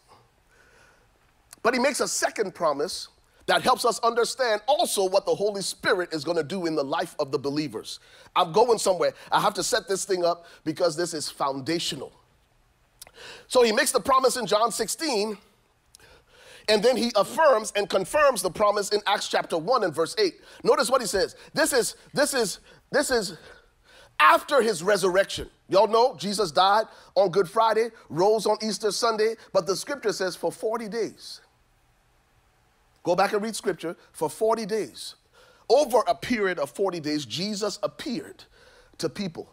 But he makes a second promise that helps us understand also what the Holy Spirit is going to do in the life of the believers. I'm going somewhere. I have to set this thing up because this is foundational. So he makes the promise in John 16, and then he affirms and confirms the promise in Acts chapter 1 and verse 8. Notice what he says. This is this is this is after his resurrection. Y'all know Jesus died on Good Friday, rose on Easter Sunday, but the scripture says for 40 days. Go back and read scripture. For 40 days, over a period of 40 days, Jesus appeared to people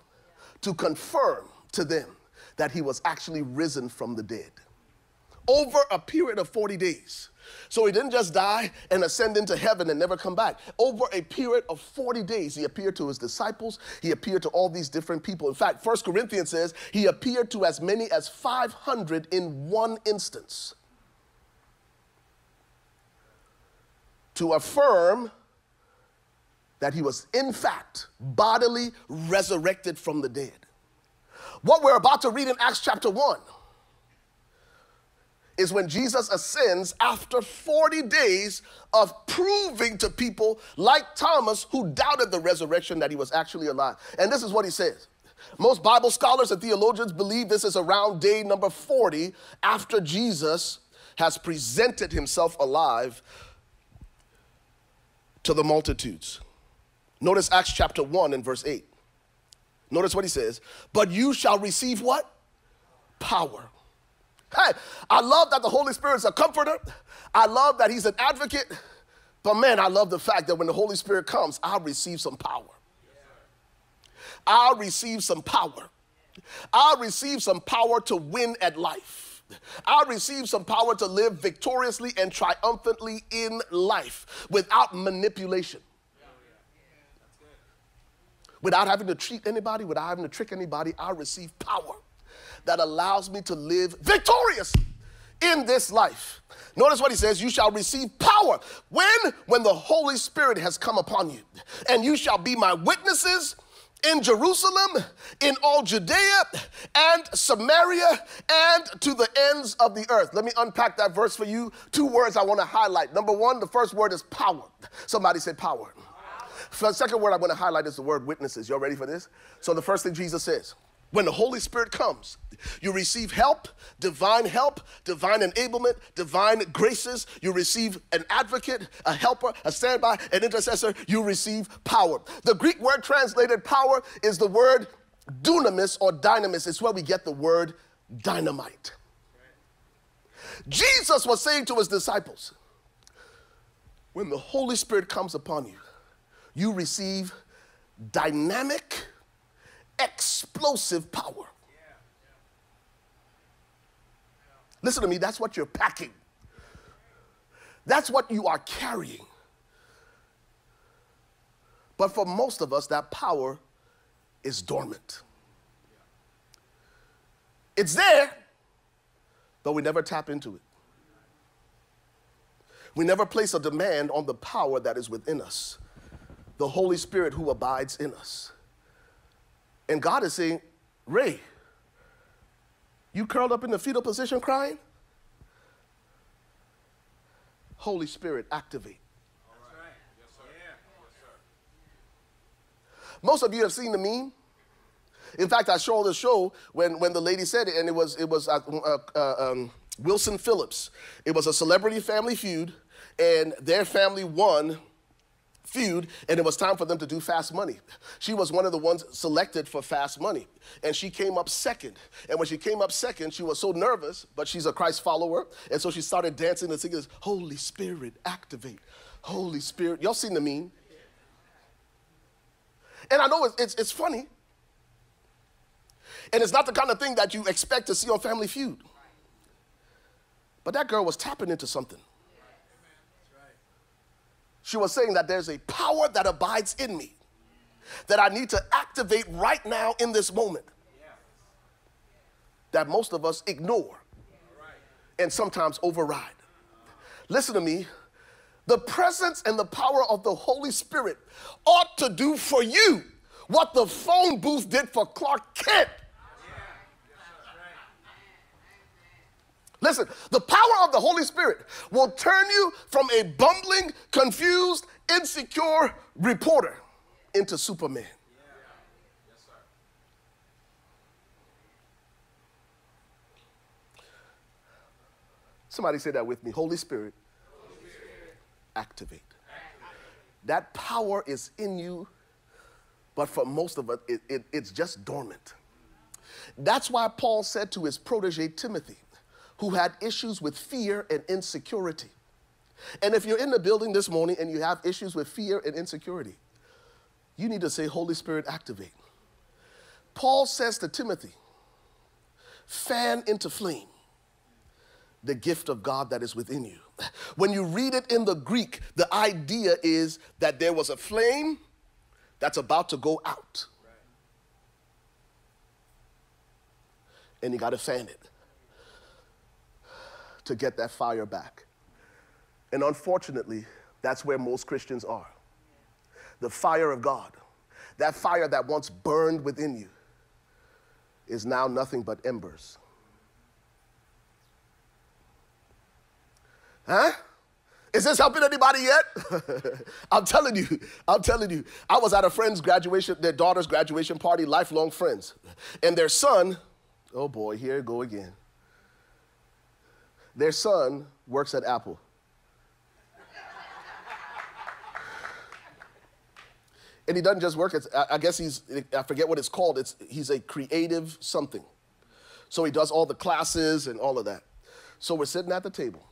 to confirm to them that he was actually risen from the dead. Over a period of 40 days. So he didn't just die and ascend into heaven and never come back. Over a period of 40 days, he appeared to his disciples. He appeared to all these different people. In fact, 1 Corinthians says he appeared to as many as 500 in one instance. To affirm that he was, in fact, bodily resurrected from the dead. What we're about to read in Acts chapter 1 is when Jesus ascends after 40 days of proving to people like Thomas who doubted the resurrection that he was actually alive. And this is what he says. Most Bible scholars and theologians believe this is around day number 40 after Jesus has presented himself alive to the multitudes. Notice Acts chapter 1 and verse 8. Notice what he says. But you shall receive what? Power. Hey, I love that the Holy Spirit is a comforter. I love that he's an advocate. But man, I love the fact that when the Holy Spirit comes, I'll receive some power. I'll receive some power. I'll receive some power to win at life. I'll receive some power to live victoriously and triumphantly in life without manipulation without having to treat anybody, without having to trick anybody, I receive power that allows me to live victorious in this life. Notice what he says, you shall receive power. When? When the Holy Spirit has come upon you. And you shall be my witnesses in Jerusalem, in all Judea and Samaria, and to the ends of the earth. Let me unpack that verse for you. Two words I want to highlight. Number one, the first word is power. Somebody say power. The second word I want to highlight is the word witnesses. Y'all ready for this? So the first thing Jesus says, when the Holy Spirit comes, you receive help, divine help, divine enablement, divine graces. You receive an advocate, a helper, a standby, an intercessor. You receive power. The Greek word translated power is the word dunamis or dynamis. It's where we get the word dynamite. Jesus was saying to his disciples, when the Holy Spirit comes upon you, you receive dynamic, explosive power. Listen to me, that's what you're packing. That's what you are carrying. But for most of us, that power is dormant. It's there, but we never tap into it. We never place a demand on the power that is within us the Holy Spirit who abides in us. And God is saying, Ray, you curled up in the fetal position crying? Holy Spirit, activate. Most of you have seen the meme. In fact, I showed the show when, when the lady said it, and it was it was uh, uh, uh, um, Wilson Phillips. It was a celebrity family feud, and their family won feud, and it was time for them to do Fast Money. She was one of the ones selected for Fast Money, and she came up second. And when she came up second, she was so nervous, but she's a Christ follower, and so she started dancing and singing, Holy Spirit, activate. Holy Spirit. Y'all seen the meme? And I know it's, it's, it's funny, and it's not the kind of thing that you expect to see on Family Feud. But that girl was tapping into something. She was saying that there's a power that abides in me that I need to activate right now in this moment that most of us ignore and sometimes override. Listen to me. The presence and the power of the Holy Spirit ought to do for you what the phone booth did for Clark Kent. Listen, the power of the Holy Spirit will turn you from a bumbling, confused, insecure reporter into Superman. Somebody say that with me. Holy Spirit, Holy Spirit. Activate. activate. That power is in you, but for most of us, it, it, it's just dormant. That's why Paul said to his protege Timothy, who had issues with fear and insecurity. And if you're in the building this morning and you have issues with fear and insecurity, you need to say, Holy Spirit, activate. Paul says to Timothy, fan into flame the gift of God that is within you. When you read it in the Greek, the idea is that there was a flame that's about to go out. And you got to fan it to get that fire back. And unfortunately, that's where most Christians are. The fire of God, that fire that once burned within you, is now nothing but embers. Huh? Is this helping anybody yet? I'm telling you, I'm telling you. I was at a friend's graduation, their daughter's graduation party, lifelong friends. And their son, oh boy, here you go again. Their son works at Apple. and he doesn't just work at, I guess he's, I forget what it's called, it's, he's a creative something. So he does all the classes and all of that. So we're sitting at the table.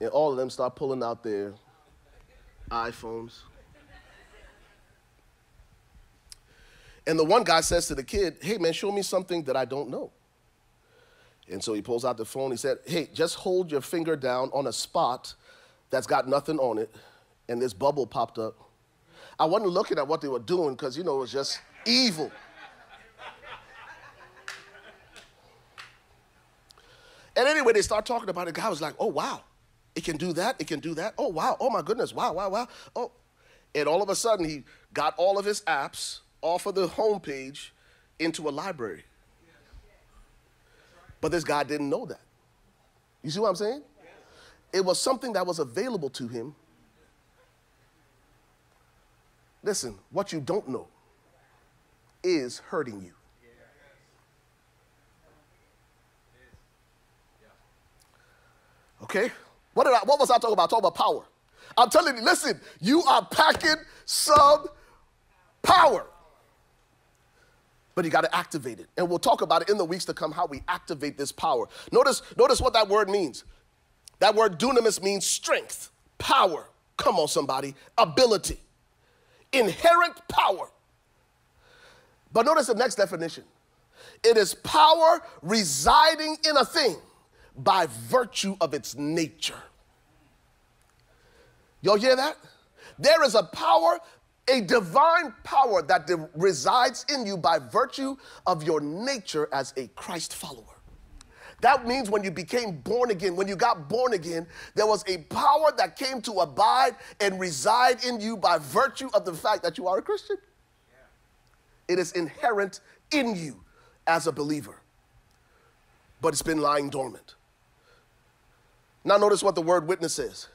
And all of them start pulling out their iPhones. And the one guy says to the kid, Hey man, show me something that I don't know. And so he pulls out the phone. He said, Hey, just hold your finger down on a spot that's got nothing on it. And this bubble popped up. I wasn't looking at what they were doing because, you know, it was just evil. and anyway, they start talking about it. Guy was like, Oh, wow. It can do that. It can do that. Oh, wow. Oh, my goodness. Wow, wow, wow. Oh. And all of a sudden, he got all of his apps off of the homepage into a library. But this guy didn't know that. You see what I'm saying? It was something that was available to him. Listen, what you don't know is hurting you. Okay? What, did I, what was I talking about? Talking about power. I'm telling you, listen, you are packing some power but you got to activate it. And we'll talk about it in the weeks to come how we activate this power. Notice, notice what that word means. That word dunamis means strength, power. Come on, somebody, ability, inherent power. But notice the next definition it is power residing in a thing by virtue of its nature. Y'all hear that? There is a power a divine power that de- resides in you by virtue of your nature as a Christ follower. That means when you became born again, when you got born again, there was a power that came to abide and reside in you by virtue of the fact that you are a Christian. Yeah. It is inherent in you as a believer, but it's been lying dormant. Now, notice what the word witness is.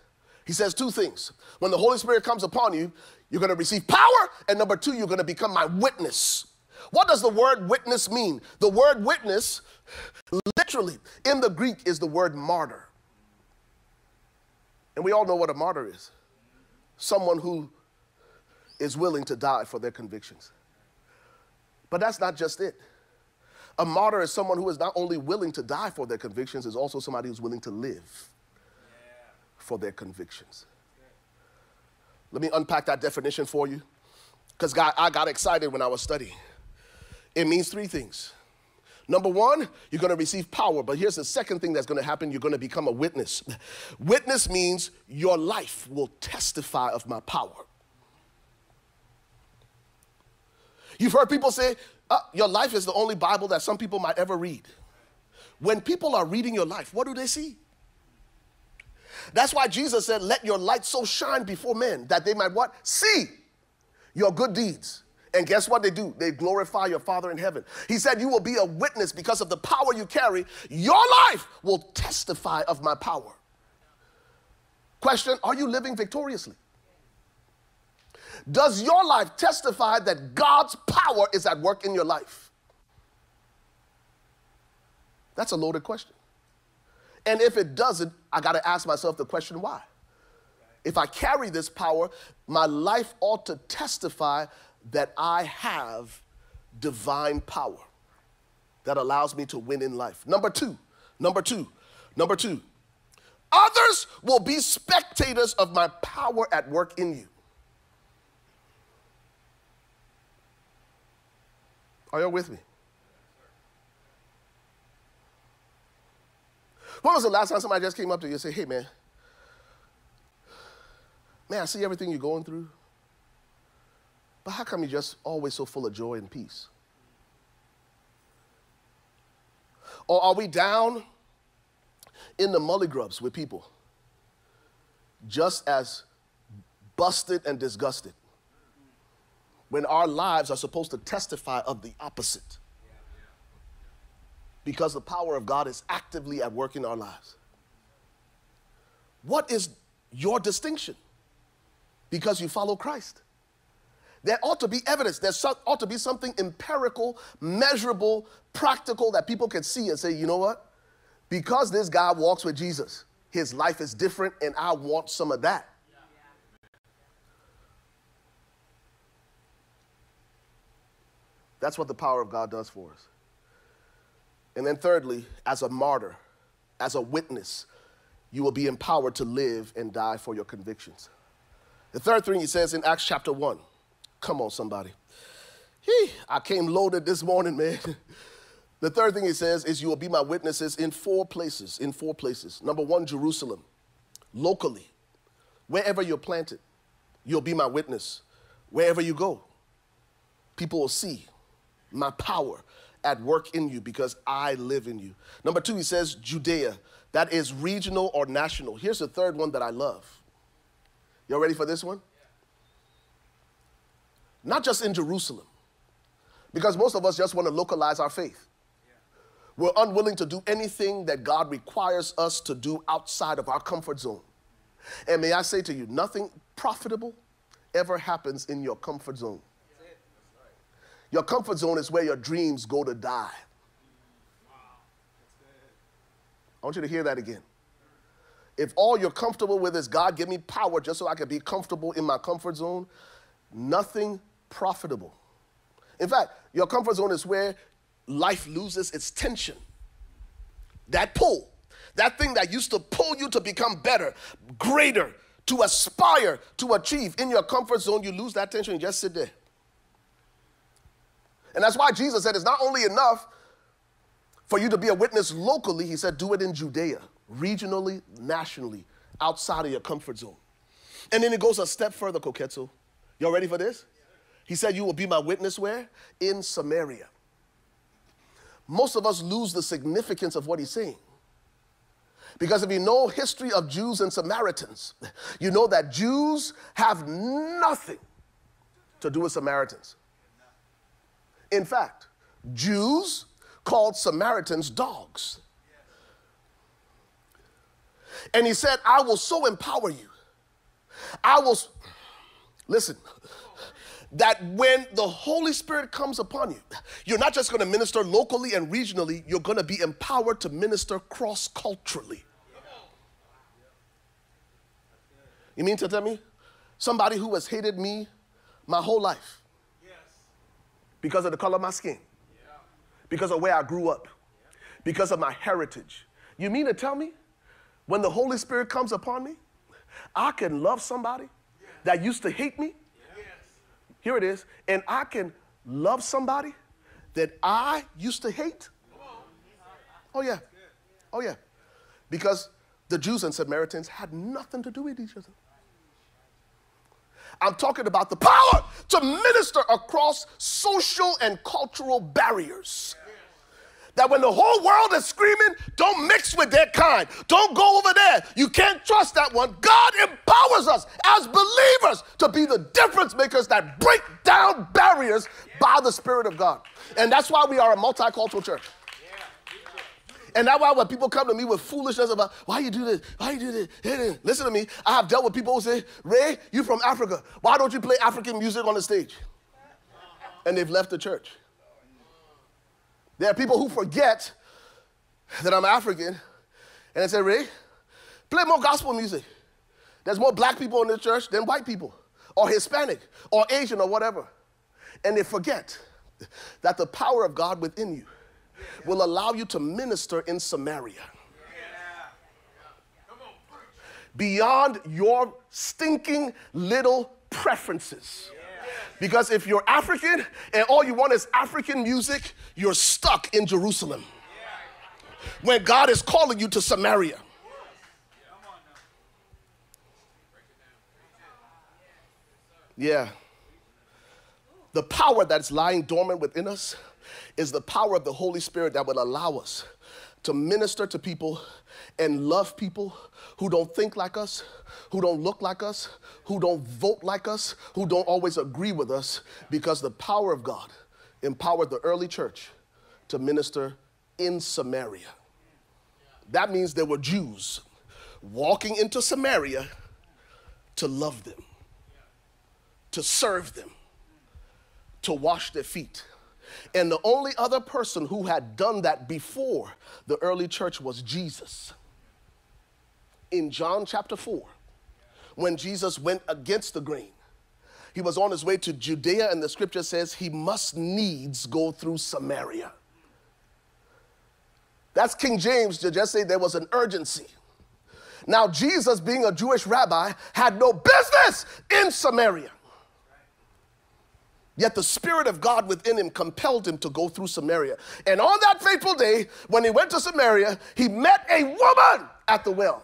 He says two things. When the Holy Spirit comes upon you, you're going to receive power, and number two, you're going to become my witness. What does the word witness mean? The word witness literally in the Greek is the word martyr. And we all know what a martyr is someone who is willing to die for their convictions. But that's not just it. A martyr is someone who is not only willing to die for their convictions, is also somebody who's willing to live for their convictions. Let me unpack that definition for you because I got excited when I was studying. It means three things. Number one, you're going to receive power, but here's the second thing that's going to happen you're going to become a witness. Witness means your life will testify of my power. You've heard people say, uh, Your life is the only Bible that some people might ever read. When people are reading your life, what do they see? That's why Jesus said, Let your light so shine before men that they might what? See your good deeds. And guess what they do? They glorify your Father in heaven. He said, You will be a witness because of the power you carry. Your life will testify of my power. Question Are you living victoriously? Does your life testify that God's power is at work in your life? That's a loaded question. And if it doesn't, I got to ask myself the question why? If I carry this power, my life ought to testify that I have divine power that allows me to win in life. Number two, number two, number two, others will be spectators of my power at work in you. Are y'all with me? When was the last time somebody just came up to you and said, hey, man, man, I see everything you're going through, but how come you're just always so full of joy and peace? Or are we down in the mully grubs with people just as busted and disgusted when our lives are supposed to testify of the opposite? Because the power of God is actively at work in our lives. What is your distinction? Because you follow Christ. There ought to be evidence. There ought to be something empirical, measurable, practical that people can see and say, you know what? Because this guy walks with Jesus, his life is different, and I want some of that. That's what the power of God does for us. And then, thirdly, as a martyr, as a witness, you will be empowered to live and die for your convictions. The third thing he says in Acts chapter 1. Come on, somebody. He, I came loaded this morning, man. The third thing he says is, You will be my witnesses in four places. In four places. Number one, Jerusalem, locally, wherever you're planted, you'll be my witness. Wherever you go, people will see my power at work in you because I live in you. Number two, he says Judea. That is regional or national. Here's the third one that I love. Y'all ready for this one? Not just in Jerusalem, because most of us just want to localize our faith. We're unwilling to do anything that God requires us to do outside of our comfort zone. And may I say to you, nothing profitable ever happens in your comfort zone. Your comfort zone is where your dreams go to die. I want you to hear that again. If all you're comfortable with is God, give me power just so I can be comfortable in my comfort zone, nothing profitable. In fact, your comfort zone is where life loses its tension. That pull, that thing that used to pull you to become better, greater, to aspire, to achieve. In your comfort zone, you lose that tension and just sit there. And that's why Jesus said it's not only enough for you to be a witness locally, he said, do it in Judea, regionally, nationally, outside of your comfort zone. And then it goes a step further, Koketsu. Y'all ready for this? He said, You will be my witness where? In Samaria. Most of us lose the significance of what he's saying. Because if you know history of Jews and Samaritans, you know that Jews have nothing to do with Samaritans. In fact, Jews called Samaritans dogs. And he said, I will so empower you. I will, listen, that when the Holy Spirit comes upon you, you're not just to minister locally and regionally, you're to be empowered to minister cross culturally. You mean to tell me somebody who has hated me my whole life because of the color of my skin, because of where I grew up, because of my heritage? You mean to tell me when the Holy Spirit comes upon me, I can love somebody that used to hate me? Here it is. And I can love somebody that I used to hate? Oh, yeah. Oh, yeah. Because the Jews and Samaritans had nothing to do with each other. I'm talking about the power to minister across social and cultural barriers. That when the whole world is screaming, don't mix with their kind, don't go over there, you can't trust that one. God empowers us as believers to be the difference makers that break down barriers by the Spirit of God. And that's why we are a multicultural church. And that's why when people come to me with foolishness about why you do this, why you do this, listen to me. I have dealt with people who say, Ray, you're from Africa. Why don't you play African music on the stage? And they've left the church. There are people who forget that I'm African and they say, Ray, play more gospel music. There's more black people in the church than white people, or Hispanic, or Asian, or whatever. And they forget that the power of God within you will allow you to minister in Samaria. Beyond your stinking little preferences. Because if you're African and all you want is African music, you're stuck in Jerusalem. When God is calling you to Samaria. Yeah. The power that's lying dormant within us is the power of the Holy Spirit that will allow us to minister to people and love people who don't think like us, who don't look like us, who don't vote like us, who don't always agree with us, because the power of God empowered the early church to minister in Samaria. That means there were Jews walking into Samaria to love them, to serve them, to wash their feet and the only other person who had done that before the early church was Jesus. In John chapter 4, when Jesus went against the grain, he was on his way to Judea, and the scripture says he must needs go through Samaria. That's King James to just say there was an urgency. Now, Jesus, being a Jewish rabbi, had no business in Samaria. Yet the Spirit of God within him compelled him to go through Samaria. And on that fateful day, when he went to Samaria, he met a woman at the well.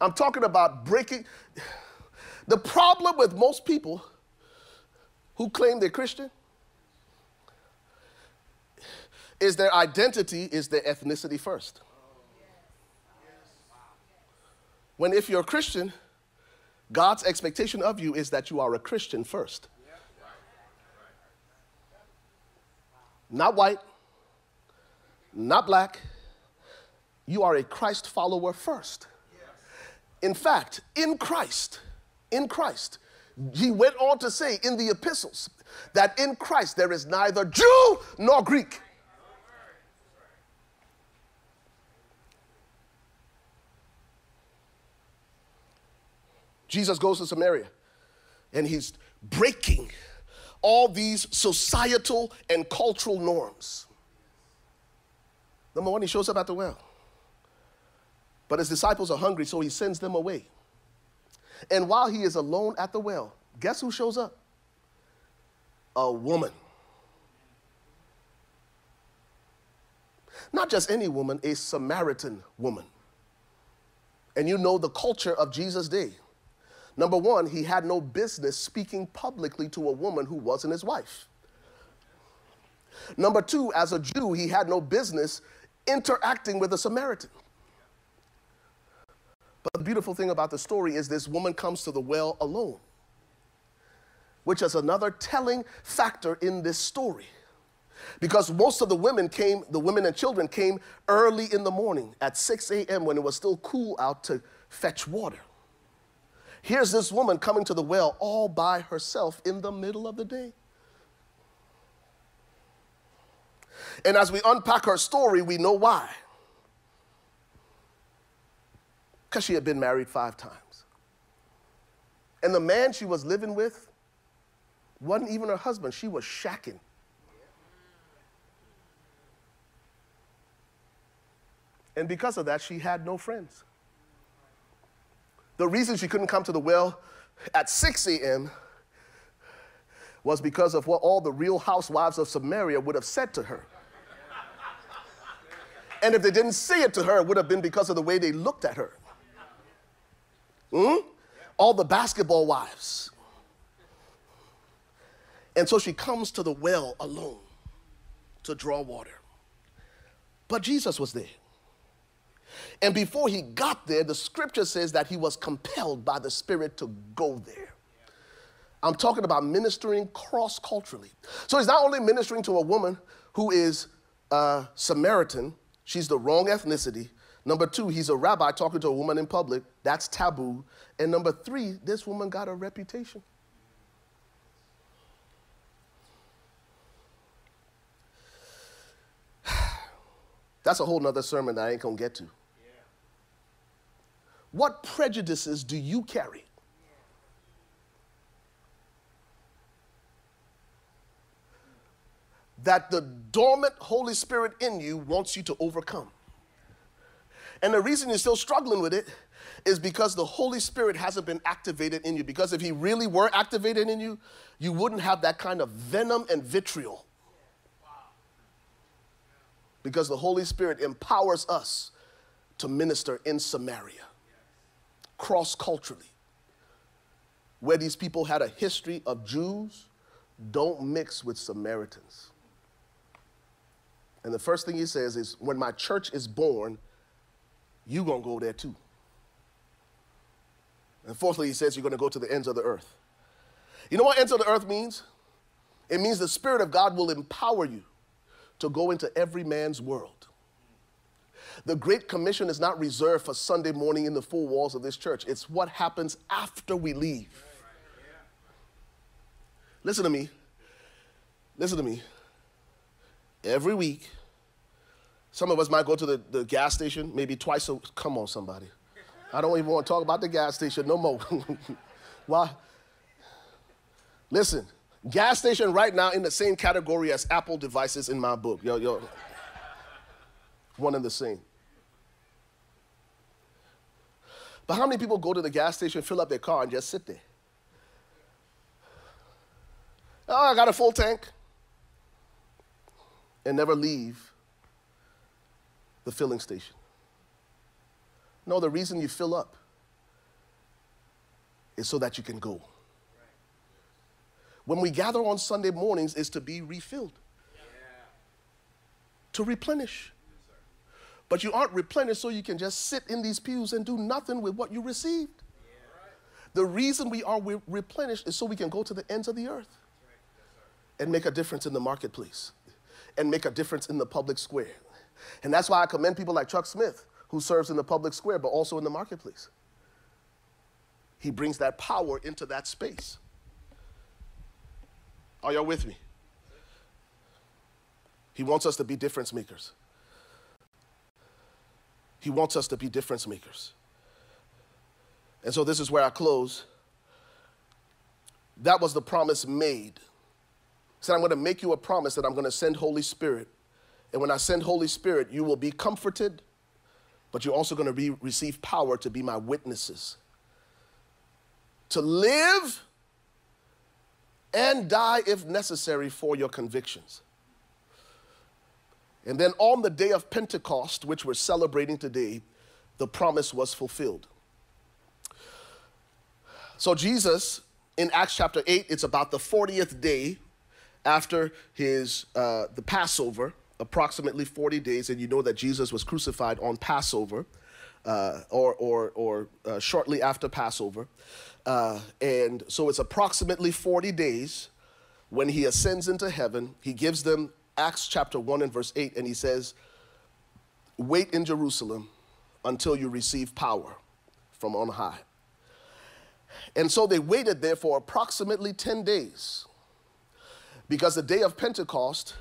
I'm talking about breaking. The problem with most people who claim they're Christian is their identity is their ethnicity first. When if you're a Christian, God's expectation of you is that you are a Christian first. Not white, not black. You are a Christ follower first. In fact, in Christ, in Christ, he went on to say in the epistles that in Christ there is neither Jew nor Greek. Jesus goes to Samaria and he's breaking all these societal and cultural norms. Number one, he shows up at the well. But his disciples are hungry, so he sends them away. And while he is alone at the well, guess who shows up? A woman. Not just any woman, a Samaritan woman. And you know the culture of Jesus' day. Number one, he had no business speaking publicly to a woman who wasn't his wife. Number two, as a Jew, he had no business interacting with a Samaritan. But the beautiful thing about the story is this woman comes to the well alone, which is another telling factor in this story. Because most of the women came, the women and children came early in the morning at 6 a.m. when it was still cool out to fetch water. Here's this woman coming to the well all by herself in the middle of the day. And as we unpack her story, we know why. Because she had been married five times. And the man she was living with wasn't even her husband, she was shacking. And because of that, she had no friends. The reason she couldn't come to the well at 6 a.m. was because of what all the real housewives of Samaria would have said to her. And if they didn't say it to her, it would have been because of the way they looked at her. Hmm? All the basketball wives. And so she comes to the well alone to draw water. But Jesus was there. And before he got there, the scripture says that he was compelled by the Spirit to go there. I'm talking about ministering cross culturally. So he's not only ministering to a woman who is Samaritan, she's the wrong ethnicity. Number two, he's a rabbi talking to a woman in public. That's taboo. And number three, this woman got a reputation. That's a whole nother sermon that I ain't gonna get to. What prejudices do you carry? That the dormant Holy Spirit in you wants you to overcome. And the reason you're still struggling with it is because the Holy Spirit hasn't been activated in you. Because if He really were activated in you, you wouldn't have that kind of venom and vitriol. Because the Holy Spirit empowers us to minister in Samaria cross culturally, where these people had a history of Jews, don't mix with Samaritans. And the first thing he says is, when my church is born, you're gonna go there too. And fourthly, he says you're gonna go to the ends of the earth. You know what ends of the earth means? It means the Spirit of God will empower you to go into every man's world. The Great Commission is not reserved for Sunday morning in the four walls of this church, it's what happens after we leave. Listen to me. Listen to me. Every week, some of us might go to the, the gas station maybe twice a come on somebody. I don't even want to talk about the gas station no more. Why? Listen, gas station right now in the same category as Apple devices in my book. Yo, yo, one and the same. But how many people go to the gas station, fill up their car, and just sit there? Oh, I got a full tank. And never leave the filling station. No, the reason you fill up is so that you can go. When we gather on Sunday mornings is to be refilled, to replenish. But you aren't replenished so you can just sit in these pews and do nothing with what you received. The reason we are re- replenished is so we can go to the ends of the earth and make a difference in the marketplace and make a difference in the public square. And that's why I commend people like Chuck Smith, who serves in the public square but also in the marketplace. He brings that power into that space. Are y'all with me? He wants us to be difference makers. He wants us to be difference makers. And so this is where I close. That was the promise made. He said, I'm going to make you a promise that I'm going to send Holy Spirit. And when I send Holy Spirit, you will be comforted, but you're also going to be, receive power to be my witnesses. To live and die if necessary for your convictions. And then on the day of Pentecost, which we're celebrating today, the promise was fulfilled. So, Jesus, in Acts chapter 8, it's about the 40th day after his, uh, the Passover, approximately 40 days, and you know that Jesus was crucified on Passover. Uh, or, or, or uh, shortly after Passover. Uh, and so it's approximately 40 days when he ascends into heaven. He gives them Acts chapter 1 and verse 8, and he says, Wait in Jerusalem until you receive power from on high. And so they waited there for approximately 10 days because the day of Pentecost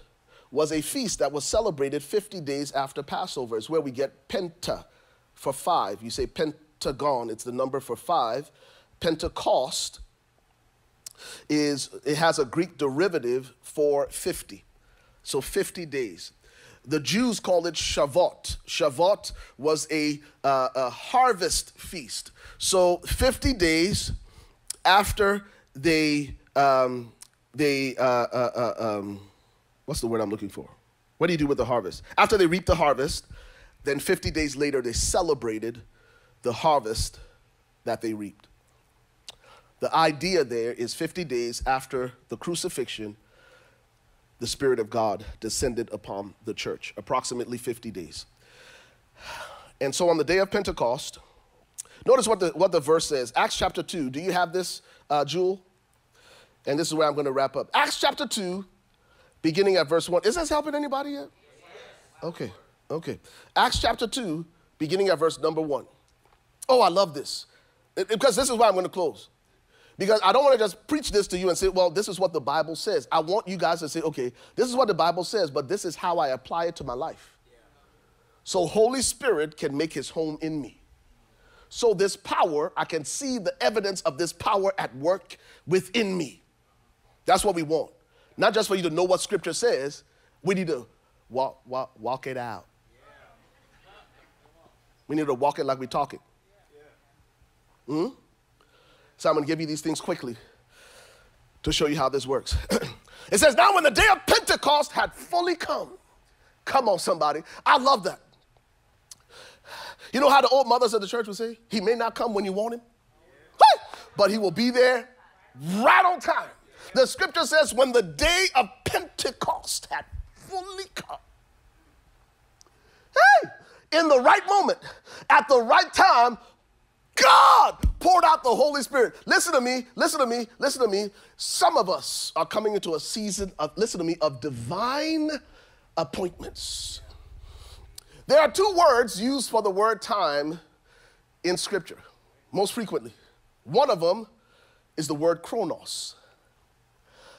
was a feast that was celebrated 50 days after Passover. It's where we get penta for five. You say pentagon, it's the number for five. Pentecost is, it has a Greek derivative for 50. So 50 days. The Jews called it Shavuot. Shavuot was a, uh, a harvest feast. So 50 days after they, um, they uh, uh, uh, um, what's the word I'm looking for? What do you do with the harvest? After they reap the harvest, then 50 days later they celebrated the harvest that they reaped. The idea there is 50 days after the crucifixion, the Spirit of God descended upon the church, approximately 50 days. And so on the day of Pentecost, notice what the, what the verse says. Acts chapter 2. Do you have this, uh, Jewel? And this is where I'm going to wrap up. Acts chapter 2, beginning at verse 1. Is this helping anybody yet? Okay, okay. Acts chapter 2, beginning at verse number 1. Oh, I love this. It- because this is why I'm going to close. Because I don't want to just preach this to you and say, well, this is what the Bible says. I want you guys to say, okay, this is what the Bible says, but this is how I apply it to my life. So Holy Spirit can make his home in me. So this power, I can see the evidence of this power at work within me. That's what we want. Not just for you to know what scripture says, we need to walk, walk, walk it out. We need to walk it like we talk it. Hmm? So I'm going to give you these things quickly to show you how this works. it says, Now when the day of Pentecost had fully come, come on, somebody. I love that. You know how the old mothers of the church would say? He may not come when you want him, but he will be there right on time. The scripture says, when the day of Pentecost had fully come, hey, in the right moment, at the right time, God poured out the Holy Spirit. Listen to me, listen to me, listen to me. Some of us are coming into a season of, listen to me, of divine appointments. There are two words used for the word time in Scripture, most frequently. One of them is the word chronos,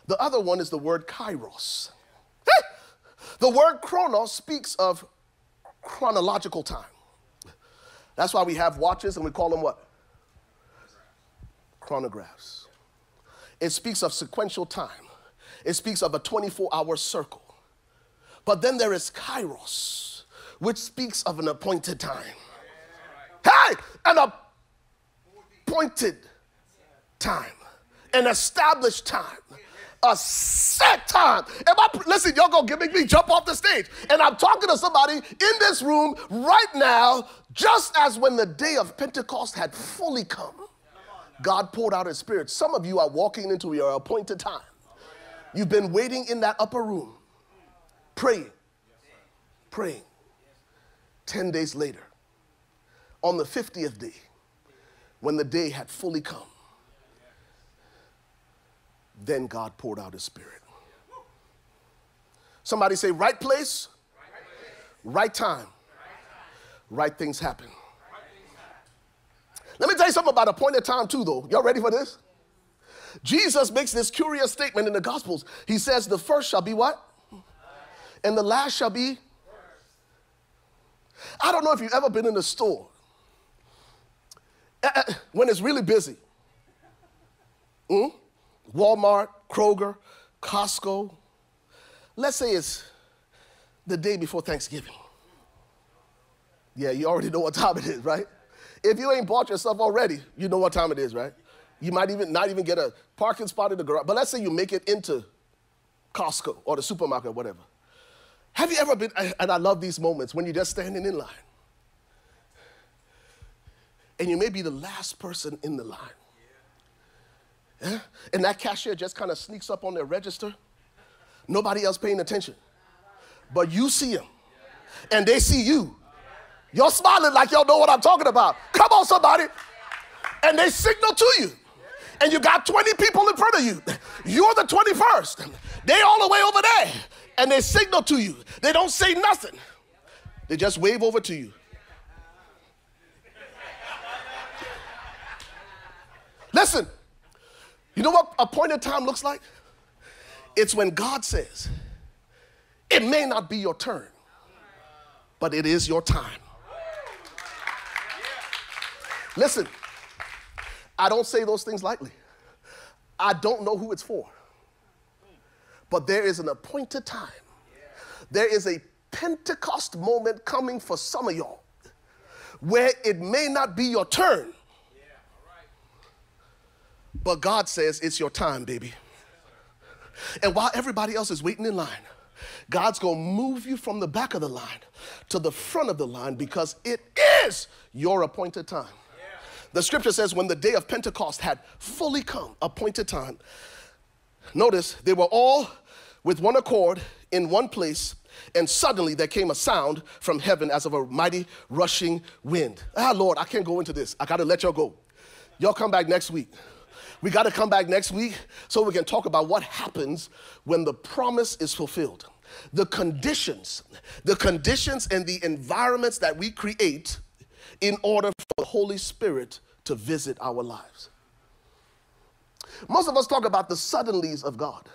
the other one is the word kairos. The word chronos speaks of chronological time. That's why we have watches and we call them what? Chronographs. It speaks of sequential time, it speaks of a 24 hour circle. But then there is kairos, which speaks of an appointed time. Hey, an appointed time, an established time, a set time. Am I, listen, y'all gonna give me jump off the stage. And I'm talking to somebody in this room right now, just as when the day of Pentecost had fully come. God poured out his spirit. Some of you are walking into your appointed time. You've been waiting in that upper room, praying, praying. 10 days later, on the 50th day, when the day had fully come, then God poured out his spirit. Somebody say, right place, right time, right things happen. Let me tell you something about a point appointed time, too, though. Y'all ready for this? Jesus makes this curious statement in the Gospels. He says, The first shall be what? And the last shall be. I don't know if you've ever been in a store uh, uh, when it's really busy. Hmm? Walmart, Kroger, Costco. Let's say it's the day before Thanksgiving. Yeah, you already know what time it is, right? If you ain't bought yourself already, you know what time it is, right? You might even not even get a parking spot in the garage. But let's say you make it into Costco or the supermarket or whatever. Have you ever been, and I love these moments when you're just standing in line. And you may be the last person in the line. And that cashier just kind of sneaks up on their register. Nobody else paying attention. But you see them. And they see you. You're smiling like y'all know what I'm talking about. Come on, somebody. And they signal to you. And you got 20 people in front of you. You're the 21st. They all the way over there. And they signal to you. They don't say nothing. They just wave over to you. Listen, you know what appointed time looks like? It's when God says, it may not be your turn, but it is your time. Listen, I don't say those things lightly. I don't know who it's for. But there is an appointed time. There is a Pentecost moment coming for some of y'all where it may not be your turn. But God says it's your time, baby. And while everybody else is waiting in line, God's gonna move you from the back of the line to the front of the line because it is your appointed time. The scripture says, when the day of Pentecost had fully come, appointed time, notice they were all with one accord in one place, and suddenly there came a sound from heaven as of a mighty rushing wind. Ah, Lord, I can't go into this. I gotta let y'all go. Y'all come back next week. We gotta come back next week so we can talk about what happens when the promise is fulfilled. The conditions, the conditions and the environments that we create in order for the Holy Spirit to visit our lives. Most of us talk about the suddenlies of God,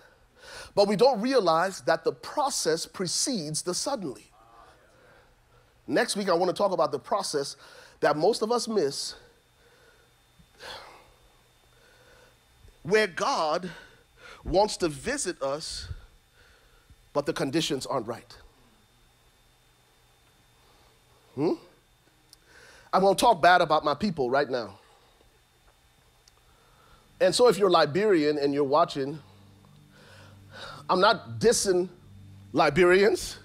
but we don't realize that the process precedes the suddenly. Next week, I want to talk about the process that most of us miss, where God wants to visit us, but the conditions aren't right. Hmm? Going to talk bad about my people right now. And so, if you're Liberian and you're watching, I'm not dissing Liberians,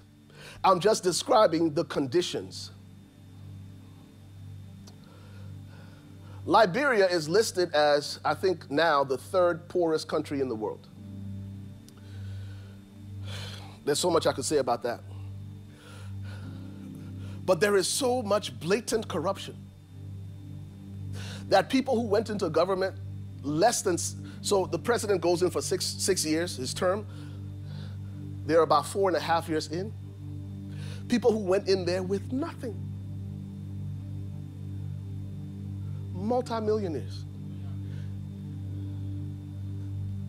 I'm just describing the conditions. Liberia is listed as, I think now, the third poorest country in the world. There's so much I could say about that. But there is so much blatant corruption that people who went into government less than so the president goes in for six six years, his term. They're about four and a half years in. People who went in there with nothing. Multimillionaires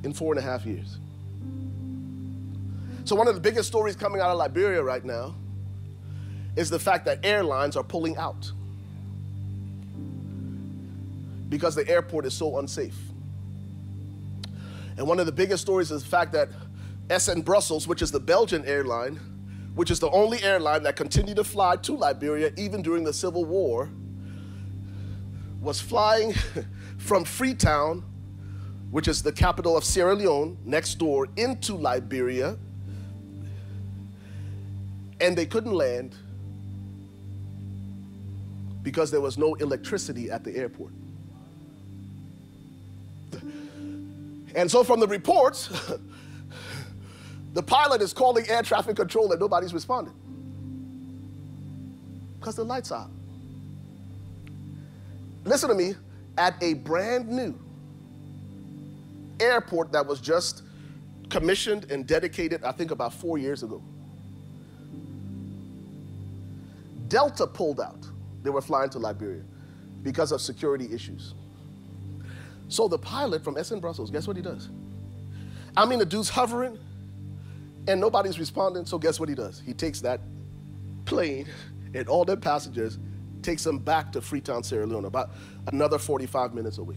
in four and a half years. So, one of the biggest stories coming out of Liberia right now is the fact that airlines are pulling out because the airport is so unsafe. And one of the biggest stories is the fact that SN Brussels, which is the Belgian airline, which is the only airline that continued to fly to Liberia even during the Civil War, was flying from Freetown, which is the capital of Sierra Leone, next door, into Liberia. And they couldn't land because there was no electricity at the airport. And so, from the reports, the pilot is calling air traffic control and nobody's responding because the lights are out. Listen to me, at a brand new airport that was just commissioned and dedicated, I think, about four years ago. Delta pulled out. They were flying to Liberia because of security issues. So the pilot from SN Brussels, guess what he does? I mean, the dude's hovering and nobody's responding. So guess what he does? He takes that plane and all their passengers, takes them back to Freetown, Sierra Leone, about another 45 minutes away.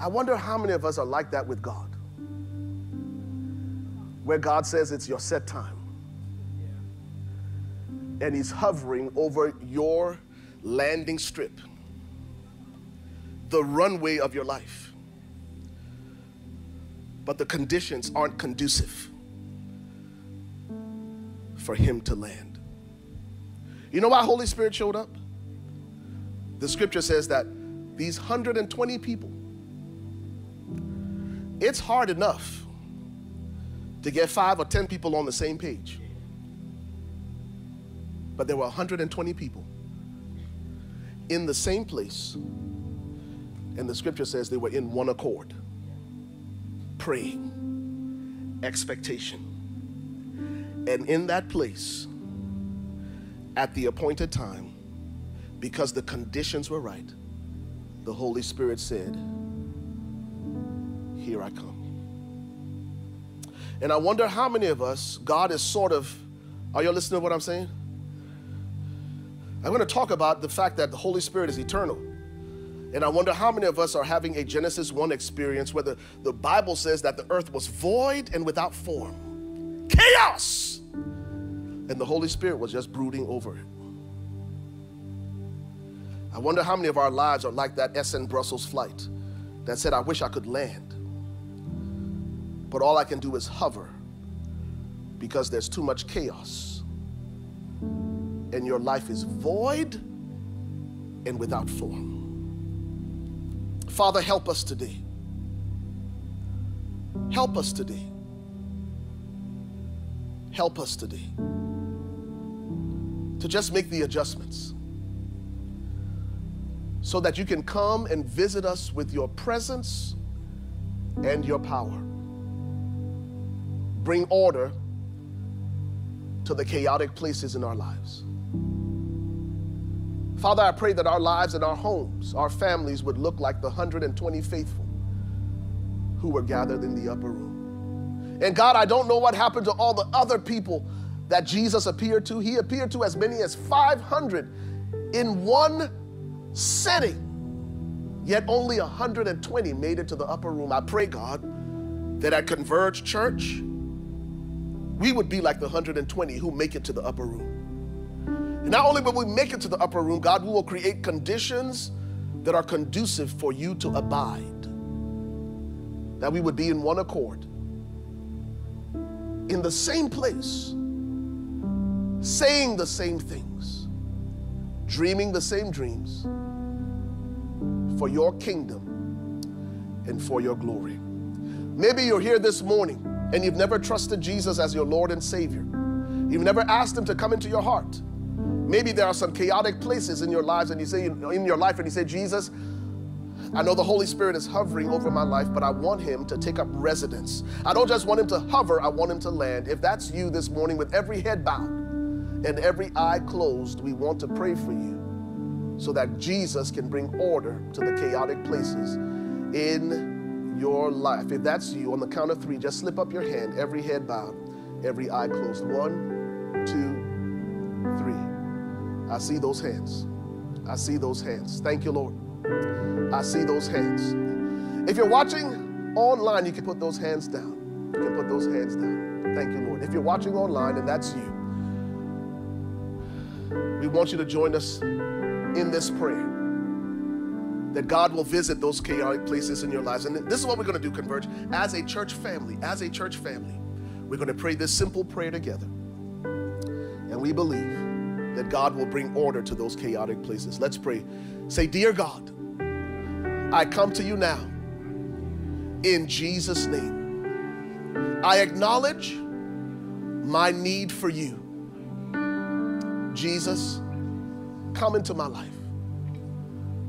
I wonder how many of us are like that with God, where God says it's your set time. And He's hovering over your landing strip, the runway of your life. But the conditions aren't conducive for him to land. You know why Holy Spirit showed up? The scripture says that these 120 people, it's hard enough to get five or 10 people on the same page. But there were 120 people in the same place. And the scripture says they were in one accord, praying, expectation. And in that place, at the appointed time, because the conditions were right, the Holy Spirit said, Here I come. And I wonder how many of us, God is sort of, are you listening to what I'm saying? I'm going to talk about the fact that the Holy Spirit is eternal. And I wonder how many of us are having a Genesis 1 experience where the, the Bible says that the earth was void and without form, chaos, and the Holy Spirit was just brooding over it. I wonder how many of our lives are like that SN Brussels flight that said, I wish I could land, but all I can do is hover because there's too much chaos. And your life is void and without form. Father, help us today. Help us today. Help us today to just make the adjustments so that you can come and visit us with your presence and your power. Bring order to the chaotic places in our lives. Father, I pray that our lives and our homes, our families would look like the 120 faithful who were gathered in the upper room. And God, I don't know what happened to all the other people that Jesus appeared to. He appeared to as many as 500 in one setting. Yet only 120 made it to the upper room. I pray, God, that at Converge Church, we would be like the 120 who make it to the upper room. And not only will we make it to the upper room, God, we will create conditions that are conducive for you to abide. That we would be in one accord, in the same place, saying the same things, dreaming the same dreams for your kingdom and for your glory. Maybe you're here this morning and you've never trusted Jesus as your Lord and Savior. You've never asked Him to come into your heart. Maybe there are some chaotic places in your lives, and you say in your life, and you say, Jesus, I know the Holy Spirit is hovering over my life, but I want Him to take up residence. I don't just want Him to hover, I want Him to land. If that's you this morning, with every head bowed and every eye closed, we want to pray for you so that Jesus can bring order to the chaotic places in your life. If that's you, on the count of three, just slip up your hand, every head bowed, every eye closed. One, two, three. I see those hands. I see those hands. Thank you, Lord. I see those hands. If you're watching online, you can put those hands down. You can put those hands down. Thank you, Lord. If you're watching online and that's you, we want you to join us in this prayer that God will visit those chaotic places in your lives. And this is what we're going to do, Converge. As a church family, as a church family, we're going to pray this simple prayer together. And we believe that God will bring order to those chaotic places. Let's pray. Say, Dear God, I come to you now in Jesus' name. I acknowledge my need for you. Jesus, come into my life.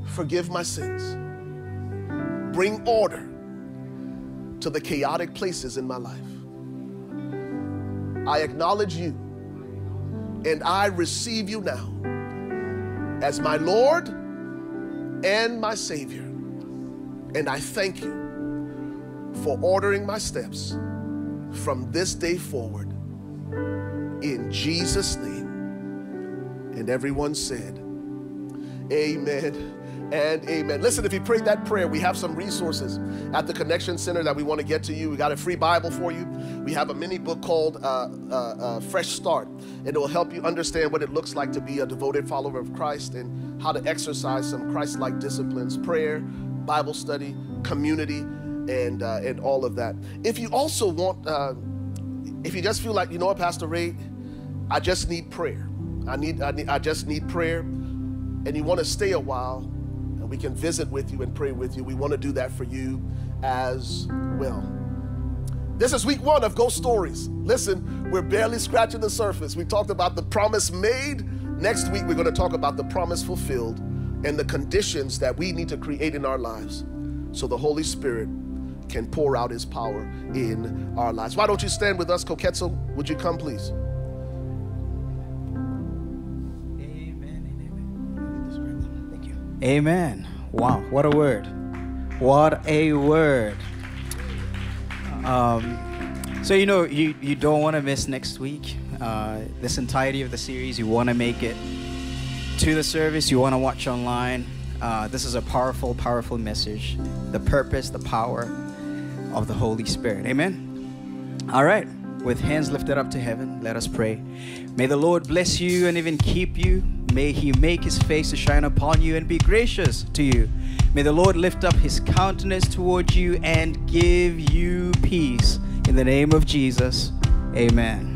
Forgive my sins. Bring order to the chaotic places in my life. I acknowledge you and I receive you now as my Lord and my Savior. And I thank you for ordering my steps from this day forward. In Jesus' name. And everyone said, Amen and amen. Listen, if you prayed that prayer, we have some resources at the Connection Center that we want to get to you. We got a free Bible for you. We have a mini book called uh, uh, uh, Fresh Start, and it will help you understand what it looks like to be a devoted follower of Christ and how to exercise some Christ like disciplines prayer, Bible study, community, and, uh, and all of that. If you also want, uh, if you just feel like, you know what, Pastor Ray, I just need prayer. I need, I need, I just need prayer, and you want to stay a while and we can visit with you and pray with you. We want to do that for you as well. This is week one of Ghost Stories. Listen, we're barely scratching the surface. We talked about the promise made. Next week, we're going to talk about the promise fulfilled and the conditions that we need to create in our lives so the Holy Spirit can pour out his power in our lives. Why don't you stand with us, Koketso? Would you come, please? Amen and amen. Amen. Wow, what a word. What a word. Um, so, you know, you, you don't want to miss next week. Uh, this entirety of the series, you want to make it to the service, you want to watch online. Uh, this is a powerful, powerful message. The purpose, the power of the Holy Spirit. Amen. All right. With hands lifted up to heaven, let us pray. May the Lord bless you and even keep you. May he make his face to shine upon you and be gracious to you. May the Lord lift up his countenance towards you and give you peace. In the name of Jesus, amen.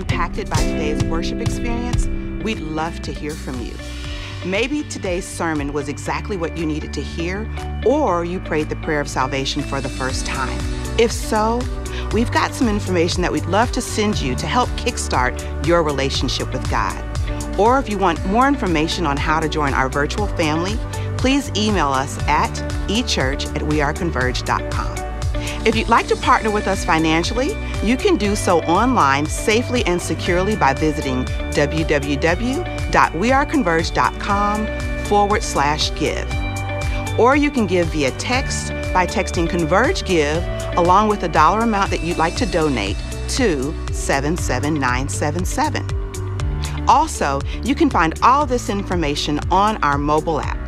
Impacted by today's worship experience, we'd love to hear from you. Maybe today's sermon was exactly what you needed to hear, or you prayed the prayer of salvation for the first time. If so, we've got some information that we'd love to send you to help kickstart your relationship with God. Or if you want more information on how to join our virtual family, please email us at echurch at weareconverge.com. If you'd like to partner with us financially, you can do so online safely and securely by visiting www.weareconverge.com forward slash give. Or you can give via text by texting Converge Give along with the dollar amount that you'd like to donate to 77977. Also, you can find all this information on our mobile app.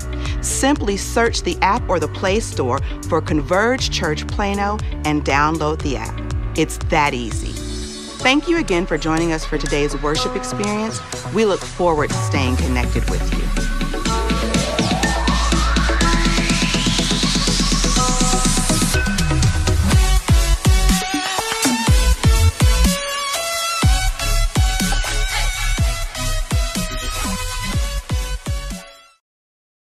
Simply search the app or the Play Store for Converge Church Plano and download the app. It's that easy. Thank you again for joining us for today's worship experience. We look forward to staying connected with you.